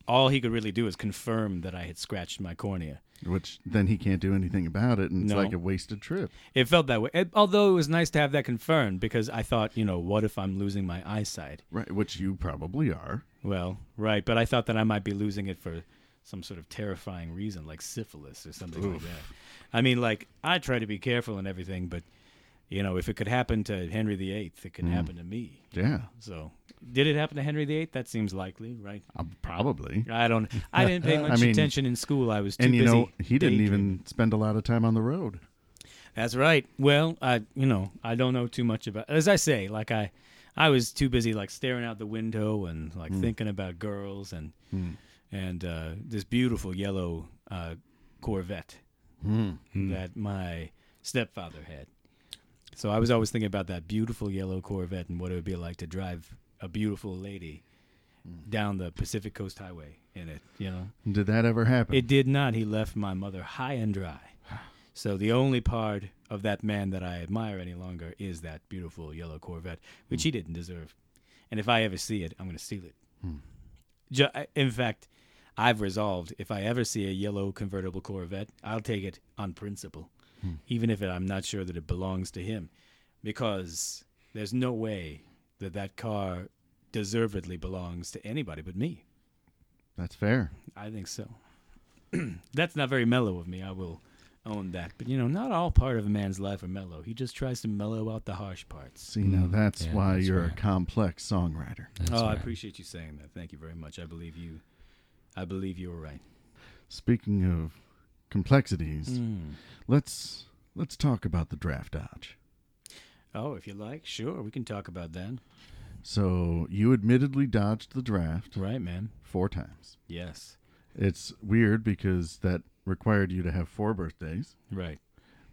All he could really do is confirm that I had scratched my cornea. Which then he can't do anything about it, and it's No. like a wasted trip. It felt that way. It- although it was nice to have that confirmed because I thought, you know, what if I'm losing my eyesight? Right, which you probably are. Well, right, but I thought that I might be losing it for some sort of terrifying reason, like syphilis or something like that. I mean, like I try to be careful and everything, but you know, if it could happen to Henry VIII, it can happen to me. Yeah, So, did it happen to Henry VIII? That seems likely, right? uh, probably. I don't. I didn't pay much mean- attention in school. I was too busy. And you know, he didn't even spend a lot of time on the road. That's right. Well, I you know I don't know too much about. As I say, like I, I was too busy like staring out the window and like thinking about girls and and uh, this beautiful yellow uh, Corvette that my stepfather had. So I was always thinking about that beautiful yellow Corvette and what it would be like to drive a beautiful lady mm. down the Pacific Coast Highway in it. You know. Did that ever happen? It did not. He left my mother high and dry. So the only part of that man that I admire any longer is that beautiful yellow Corvette, which mm. he didn't deserve. And if I ever see it, I'm going to steal it. Hmm. Ju- in fact, I've resolved if I ever see a yellow convertible Corvette, I'll take it on principle, Hmm. even if I'm not sure that it belongs to him, because there's no way that that car deservedly belongs to anybody but me. That's fair. I think so. That's not very mellow of me. I will own that. But you know, not all part of a man's life are mellow. He just tries to mellow out the harsh parts. See, now mm. that's Yeah, why that's you're right. a complex songwriter. That's oh, I appreciate you saying that. Thank you very much. I believe you. I believe you were right. Speaking of complexities, Mm. let's let's talk about the draft dodge. Oh, if you like, sure, we can talk about that. So you admittedly dodged the draft Right, man. four times. Yes. It's weird because that required you to have four birthdays, Right.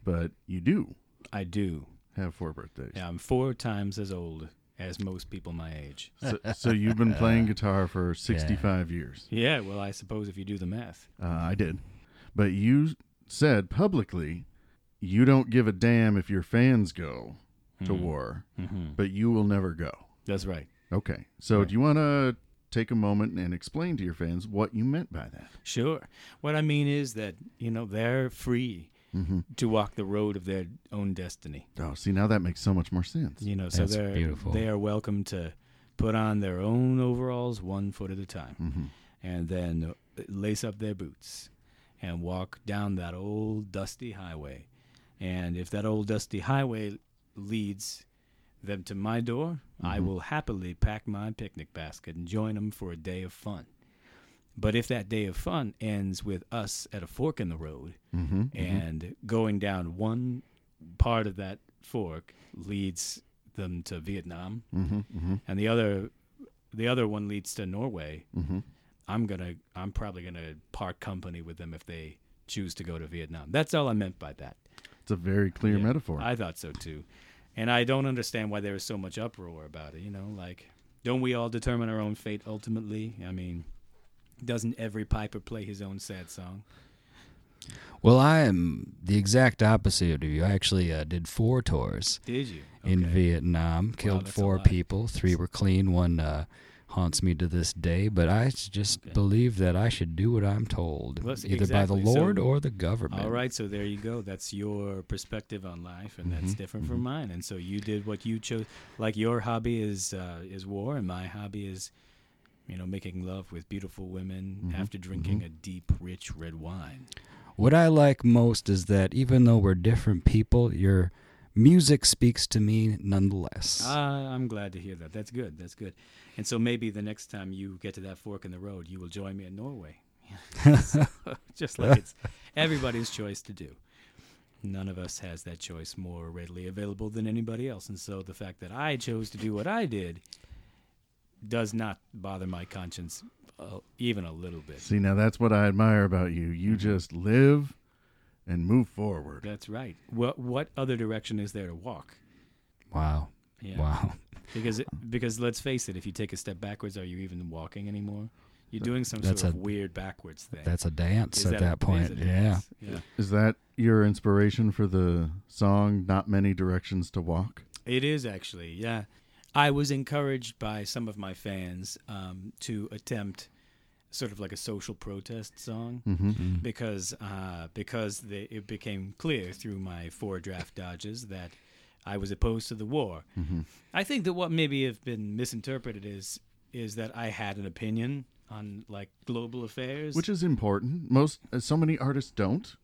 but you do I do. have four birthdays. Yeah, I'm four times as old as most people my age. So, so you've been playing guitar for 65 years. Yeah, well, I suppose if you do the math. Uh, I did. But you said publicly you don't give a damn if your fans go to war, Mm-hmm. but you will never go. That's right. Okay. So do you want to take a moment and explain to your fans what you meant by that? Sure. What I mean is that, you know, they're free to walk the road of their own destiny. Oh, see, now that makes so much more sense. You know, so That's they're beautiful. they are welcome to put on their own overalls one foot at a time, Mm-hmm. and then lace up their boots and walk down that old dusty highway. And if that old dusty highway leads them to my door, I will happily pack my picnic basket and join them for a day of fun. But if that day of fun ends with us at a fork in the road Mm-hmm. and going down one part of that fork leads them to Vietnam Mm-hmm. Mm-hmm. and the other the other one leads to Norway, Mm-hmm. I'm going to I'm probably going to part company with them if they choose to go to Vietnam. That's all I meant by that. It's a very clear Yeah, metaphor. I thought so too. And I don't understand why there is so much uproar about it, you know, like don't we all determine our own fate ultimately? I mean, doesn't every piper play his own sad song? Well, I am the exact opposite of you. I actually uh, did four tours Did you? in Vietnam, killed that's a four people. Three were clean, one uh, haunts me to this day. But I just Okay. believe that I should do what I'm told, Well, either by the exactly. So- Lord or the government. All right, so there you go. That's your perspective on life, and that's Mhm, different from mine. And so you did what you chose. Like your hobby is uh, is war, and my hobby is, you know, making love with beautiful women Mhm, after drinking a deep, rich red wine. What I like most is that even though we're different people, your music speaks to me nonetheless. Ah, I'm glad to hear that. That's good. That's good. And so maybe the next time you get to that fork in the road, you will join me in Norway. So, just like it's everybody's choice to do. None of us has that choice more readily available than anybody else. And so the fact that I chose to do what I did does not bother my conscience uh, even a little bit. See, now that's what I admire about you. You just live and move forward. That's right. What what other direction is there to walk? wow. Yeah. Wow. Because it, because let's face it, if you take a step backwards, are you even walking anymore? You're doing some That's sort of weird backwards thing. That's a dance Is at that that, a- point. it Yeah. Yeah. Is that your inspiration for the song Not Many Directions to Walk? It is actually, yeah. I was encouraged by some of my fans um, to attempt sort of like a social protest song Mm-hmm. because uh, because they, it became clear through my four draft dodges that I was opposed to the war. Mm-hmm. I think that what maybe have been misinterpreted is is that I had an opinion on like global affairs. Which is important. Most, uh, so many artists don't.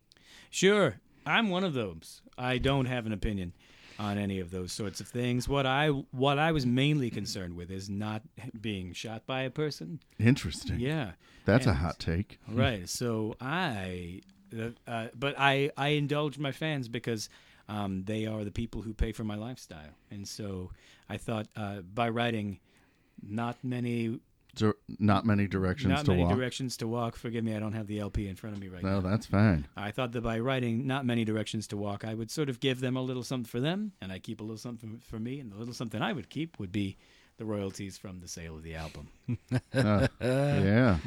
Sure, I'm one of those. I don't have an opinion on any of those sorts of things. What I what I was mainly concerned with is not being shot by a person. Interesting. Yeah, That's a hot take. right. So I, uh, uh, but I I indulge my fans because um, they are the people who pay for my lifestyle, and so I thought uh, by writing not many Dir- not many directions not to many walk. directions to walk. Forgive me, I don't have the LP in front of me right no, now. that's fine. I thought that by writing not many directions to walk, I would sort of give them a little something for them, and I keep a little something for me, and the little something I would keep would be the royalties from the sale of the album. Uh, yeah.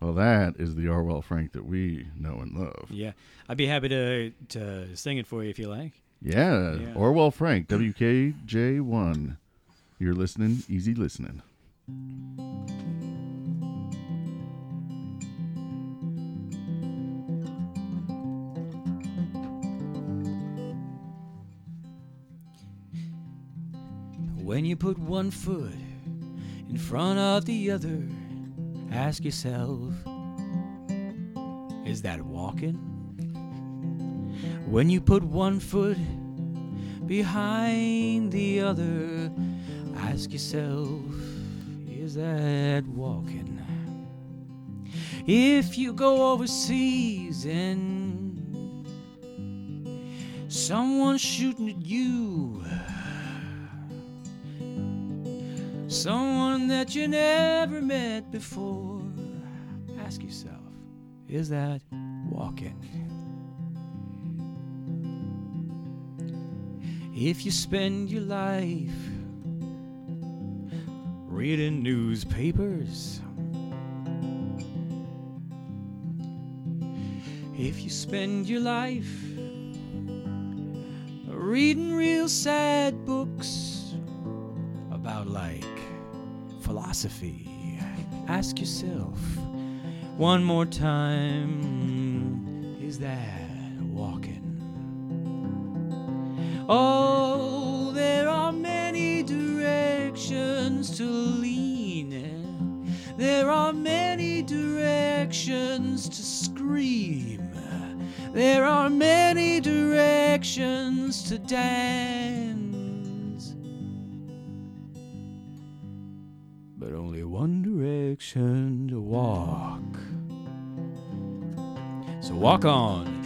Well, that is the Orwell Frank that we know and love. Yeah, I'd be happy to to sing it for you if you like. Yeah. Yeah. Orwell Frank, WKJ1. You're listening, easy listening. When you put one foot in front of the other, ask yourself, is that walking? When you put one foot behind the other, ask yourself, is that walking? If you go overseas and someone's shooting at you, someone that you never met before, ask yourself, is that walking? If you spend your life reading newspapers, if you spend your life reading real sad books about like philosophy, ask yourself one more time is that walking? Oh, There are many directions to scream. There are many directions to dance. But only one direction to walk. So walk on.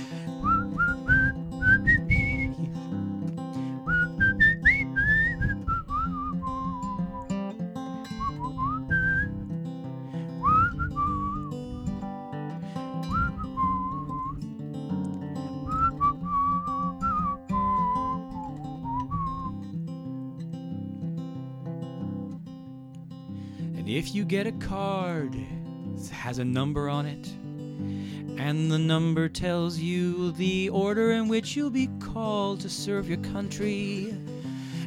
You get a card that has a number on it, and the number tells you the order in which you'll be called to serve your country.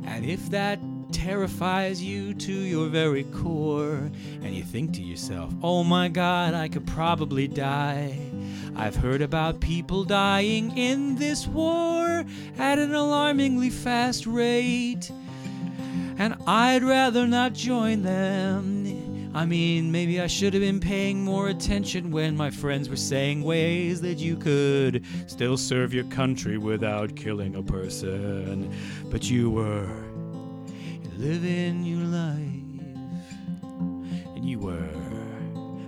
And if that terrifies you to your very core, and you think to yourself, oh my god, I could probably die. I've heard about people dying in this war at an alarmingly fast rate. And I'd rather not join them. I mean, maybe I should have been paying more attention when my friends were saying ways that you could still serve your country without killing a person. But you were living your life, and you were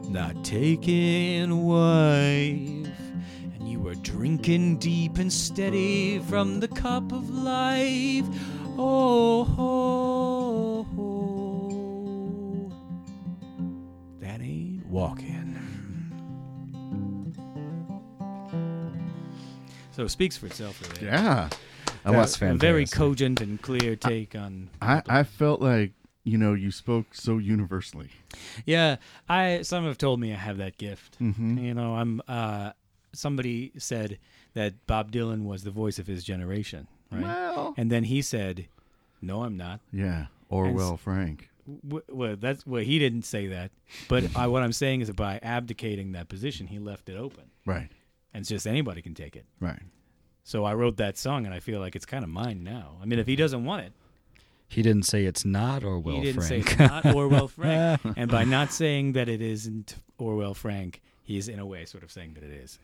not taking a wife, and you were drinking deep and steady from the cup of life. Oh, ho, ho. That in. So it speaks for itself, really. Yeah. I, That's wa- A very cogent and clear take on. I, I felt like, you know, you spoke so universally. Yeah, I some have told me I have that gift. Mm-hmm. You know, I'm. Uh, somebody said that Bob Dylan was the voice of his generation, right? Well, And then he said, "No, I'm not." yeah. Orwell Frank. W- well, that's well, he didn't say that, but I, what I'm saying is that by abdicating that position, he left it open, Right. and it's just anybody can take it. Right. So I wrote that song, and I feel like it's kind of mine now. I mean, if he doesn't want it, He didn't say it's not Orwell he didn't Frank. say it's not Orwell Frank, and by not saying that it isn't Orwell Frank, he's in a way sort of saying that it is.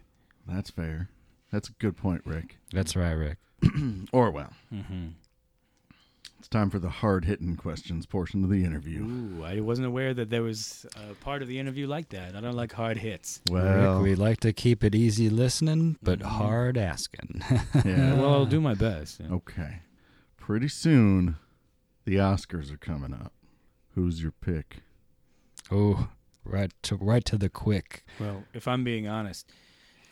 That's fair. That's a good point, Rick. That's right, Rick. Orwell. Mm-hmm. It's time for the hard hitting questions portion of the interview. Ooh, I wasn't aware that there was a part of the interview like that. I don't like hard hits. Well, Rick, we like to keep it easy listening, but Mhm. hard asking. yeah. Well, I'll do my best. yeah. Okay. Pretty soon, the Oscars are coming up. Who's your pick? oh, right to right to the quick. Well, if I'm being honest,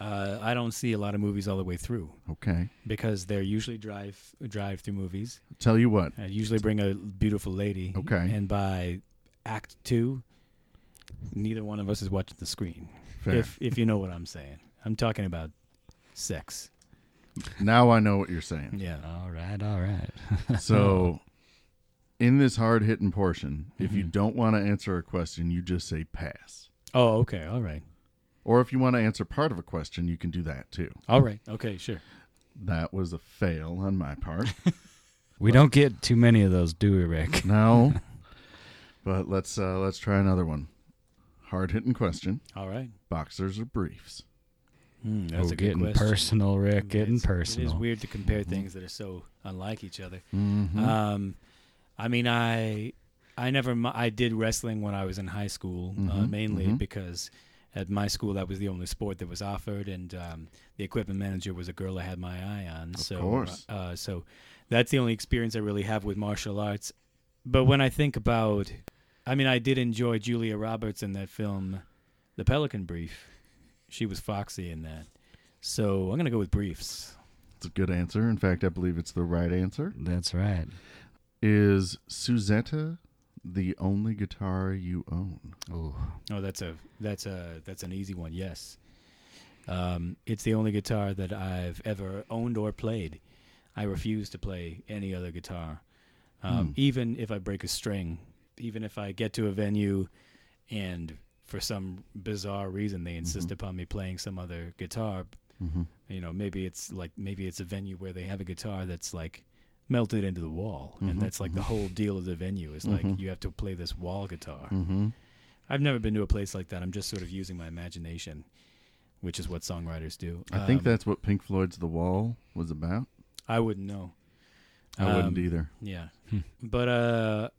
uh, I don't see a lot of movies all the way through Okay. because they're usually drive drive through movies. Tell you what. I usually bring a beautiful lady. Okay. And by Act Two, neither one of us is watching the screen. Fair. If if you know what I'm saying, I'm talking about sex. now I know what you're saying. Yeah. All right, all right. So, in this hard hitting portion, if you Mhm. don't want to answer a question, you just say pass. Oh, okay. All right. Or if you want to answer part of a question, you can do that too. All right. Okay. Sure. That was a fail on my part. We don't get too many of those, do we, Rick? no. But let's uh let's try another one. Hard hitting question. All right. Boxers or briefs? Hmm, that's oh, a good getting question. personal, Rick. Getting It's- personal. It is weird to compare things that are so unlike each other. Mm-hmm. Um, I mean, I I never I did wrestling when I was in high school, uh, Mhm, mainly mhm. because at my school that was the only sport that was offered, and um, the equipment manager was a girl I had my eye on. Of so, course. uh, so that's the only experience I really have with martial arts. But when I think about, I mean, I did enjoy Julia Roberts in that film, The Pelican Brief. She was Foxy in that. So I'm gonna go with briefs. It's a good answer. In fact, I believe it's the right answer. That's right. Is Suzetta the only guitar you own? Oh, Oh, that's a that's a that's an easy one. Yes, um, it's the only guitar that I've ever owned or played. I refuse to play any other guitar, um, Hmm. even if I break a string. Even if I get to a venue, and for some bizarre reason they insist Mhm. upon me playing some other guitar. Mm-hmm. You know, maybe it's like maybe it's a venue where they have a guitar that's like melted into the wall, Mhm, and that's like the whole deal of the venue is like Mhm. you have to play this wall guitar. Mm-hmm. I've never been to a place like that. I'm just sort of using my imagination, which is what songwriters do. I think Um, that's what Pink Floyd's The Wall was about. I wouldn't know. I wouldn't Um, either. Yeah, Hmm. but uh,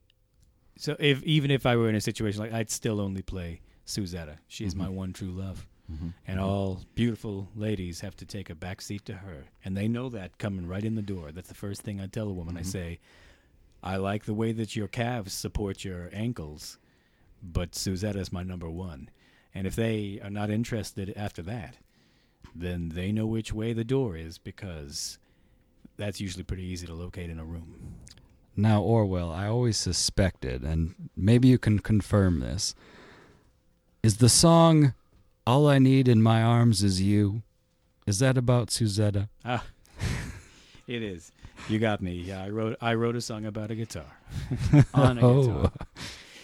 so if even if I were in a situation like I'd still only play Suzetta. She's Mhm. my one true love, Mm-hmm. and all beautiful ladies have to take a back seat to her, and they know that coming right in the door. That's the first thing I tell a woman. I Mhm. say, I like the way that your calves support your ankles, but Suzette is my number one. And if they are not interested after that, then they know which way the door is because that's usually pretty easy to locate in a room. Now, Orwell, I always suspected, and maybe you can confirm this. Is the song All I need in my arms is you. Is that about Suzetta? Ah, it is. You got me. Yeah, I wrote I wrote a song about a guitar on a guitar. Oh.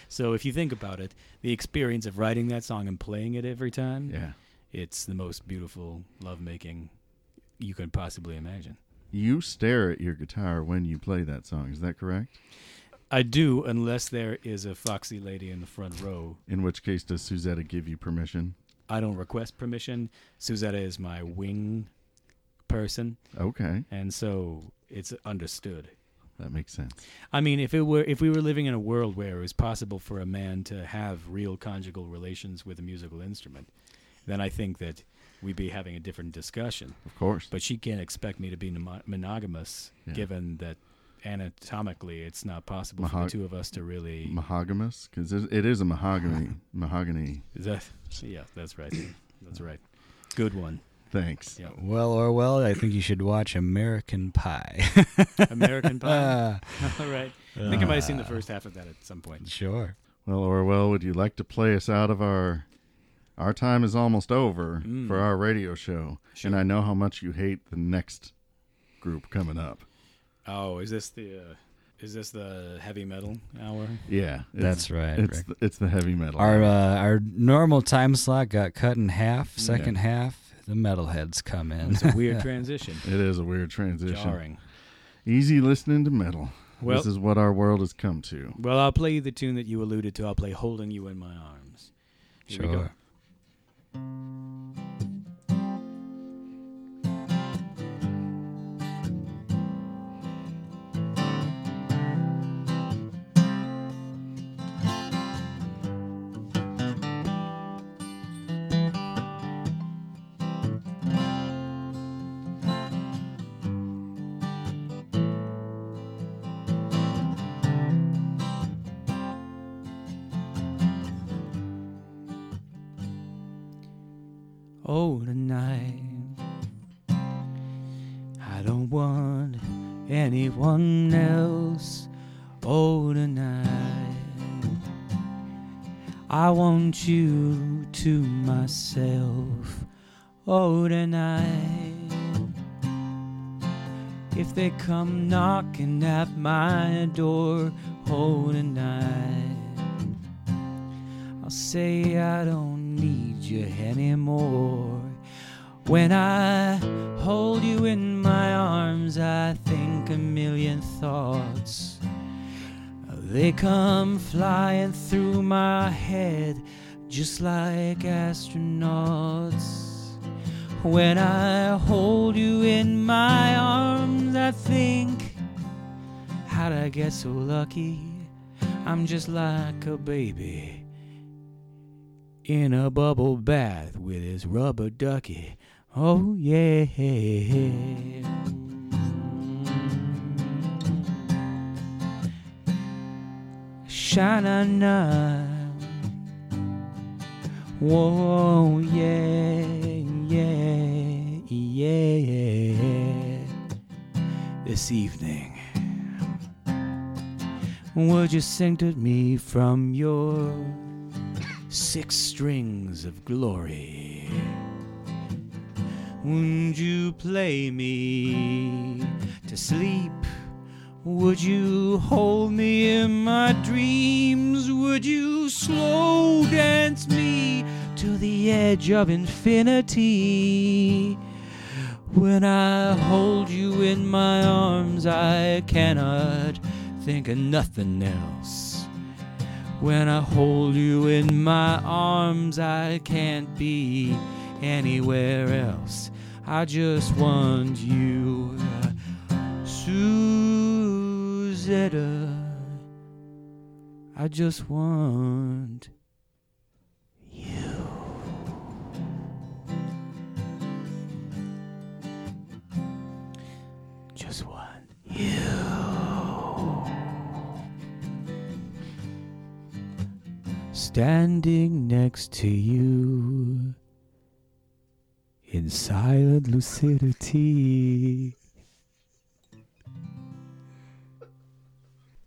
So if you think about it, the experience of writing that song and playing it every time, Yeah. it's the most beautiful lovemaking you could possibly imagine. You stare at your guitar when you play that song. Is that correct? I do, unless there is a foxy lady in the front row. In which case, does Suzetta give you permission? I don't request permission. Suzetta is my wing person, Okay, and so it's understood. that makes sense. I mean, if it were if we were living in a world where it was possible for a man to have real conjugal relations with a musical instrument, then I think that we'd be having a different discussion. Of course. But she can't expect me to be mono- monogamous, Yeah. given that anatomically it's not possible for the two of us to really. Mahogamous? Because it is a mahogany. mahogany. Is that? Yeah, that's right. That's right. Good one. Thanks. Yeah. Well, Orwell, I think you should watch American Pie. American Pie. All right. I think I might have seen the first half of that at some point. sure. Well, Orwell, would you like to play us out of our our time is almost over Mm. for our radio show, Sure. and I know how much you hate the next group coming up. Oh, is this the? Uh, is this the heavy metal hour? Yeah, it's- That's right. It's Rick. the, it's the heavy metal. Our uh, our normal time slot got cut in half. Second half, the metalheads come in. It's a weird transition. it is a weird transition. Jarring. Easy listening to metal. Well- this is what our world has come to. Well, I'll play you the tune that you alluded to. I'll play "Holding You in My Arms." Here we go. sure. Else. Oh, tonight I want you to myself. Oh, tonight if they come knocking at my door, oh, tonight I'll say I don't need you anymore. When I hold you in my arms, I think a million thoughts. They come flying through my head just like astronauts. When I hold you in my arms, I think, how'd I get so lucky? I'm just like a baby in a bubble bath with his rubber ducky. Oh, yeah. Shine na Whoa, yeah, yeah, yeah. This evening, would you sing to me from your six strings of glory? Would you play me to sleep? Would you hold me in my dreams? Would you slow dance me to the edge of infinity? When I hold you in my arms, I cannot think of nothing else. When I hold you in my arms, I can't be anywhere else. I just want you, Suzetta. I just want you. Just want you. Standing next to you in silent lucidity.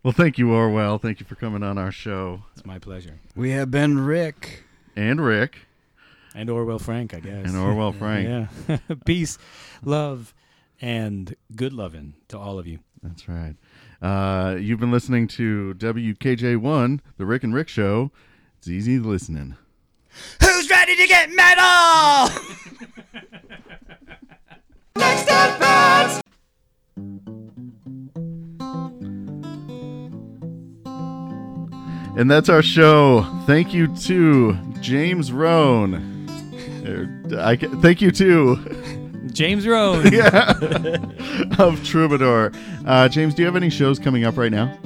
Well, thank you, Orwell. Thank you for coming on our show. It's my pleasure. We have been Rick. And Rick. And Orwell Frank, I guess. And Orwell Frank. Yeah. Peace, love, and good loving to all of you. That's right. Uh, you've been listening to WKJ1, The Rick and Rick Show. It's easy listening. Who's ready to get metal? Next at bat. And that's our show. Thank you to James Roan. Er, I ca- thank you to James Roan. yeah of Troubadour. Uh, James, do you have any shows coming up right now?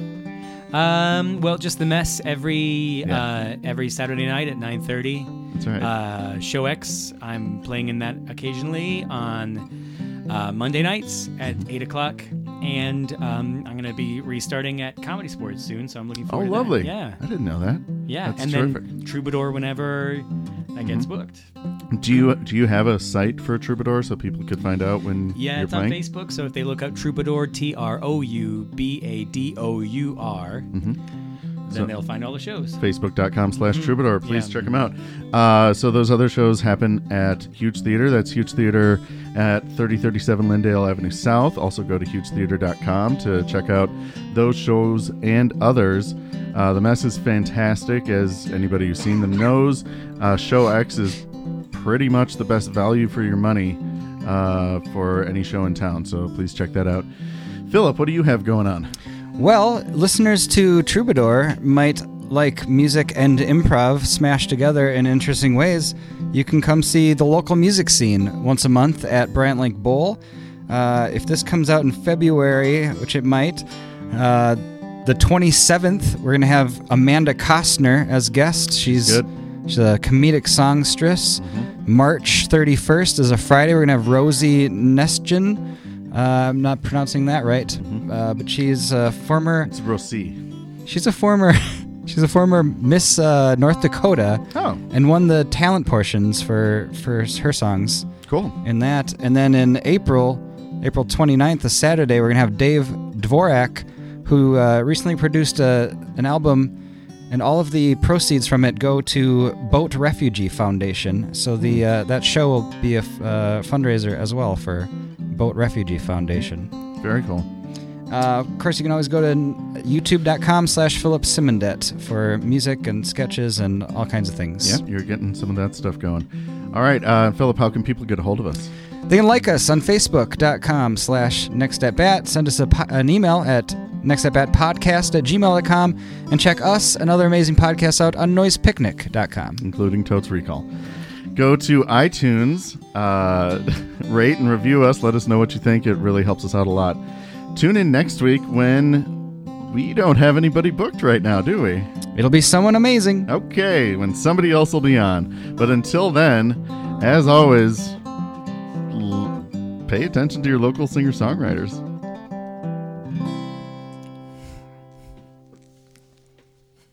Um, well, just the mess every Yeah. uh, every Saturday night at 9:30. That's right. Uh, Show X, I'm playing in that occasionally on uh, Monday nights at eight o'clock, and um, I'm gonna be restarting at ComedySportz soon, so I'm looking oh, forward. to that. lovely. Yeah, I didn't know that. yeah, That's and terrific. Then Troubadour whenever that gets mm-hmm. booked. Do you do you have a site for Troubadour so people could find out when Yeah, you're it's playing? on Facebook. So if they look up Troubadour, T R O U B A D O U R, mm-hmm. Then So- they'll find all the shows. facebook.com slash troubadour. Please Yeah. check them out. Uh, so those other shows happen at huge theater. That's huge theater at 3037 Lyndale avenue south. Also go to hugetheater.com to check out those shows and others. Uh, the mess is fantastic as anybody who's seen them knows. Uh, show x is pretty much the best value for your money uh, for any show in town. So please check that out. Philip what do you have going on Well, listeners to Troubadour might like music and improv smashed together in interesting ways. You can come see the local music scene once a month at Bryant-Lake Bowl. Uh, if this comes out in February, which it might, uh, the 27th, we're going to have Amanda Costner as guest. She's Good. She's a comedic songstress. March 31st is a Friday. We're going to have Rosie Nestgen. Uh, I'm not pronouncing that right, uh, but she's a former. it's rossi She's a former. she's a former Miss uh, North Dakota, oh and won the talent portions for for her songs cool in that. And then in April, April 29th, a Saturday, we're gonna have Dave Dvorak, who uh, recently produced a, an album, and all of the proceeds from it go to Boat Refugee Foundation. So the uh, that show will be a f- uh, fundraiser as well for Boat Refugee Foundation. very cool Uh, of course, you can always go to youtube.com slash Philip Simondet for music and sketches and all kinds of things. Yeah, you're getting some of that stuff going. All right, uh, Philip, how can people get a hold of us? They can like us on facebook.com slash next at bat. Send us a, po- an email at next at bat podcast at gmail.com and check us and other amazing podcasts out on noisepicnic.com. including Totes Recall. Go to iTunes, uh, rate and review us. Let us know what you think. It really helps us out a lot. Tune in next week when we don't have anybody booked right now, do we? It'll be someone amazing. Okay, when somebody else will be on. But until then, as always, l- pay attention to your local singer songwriters.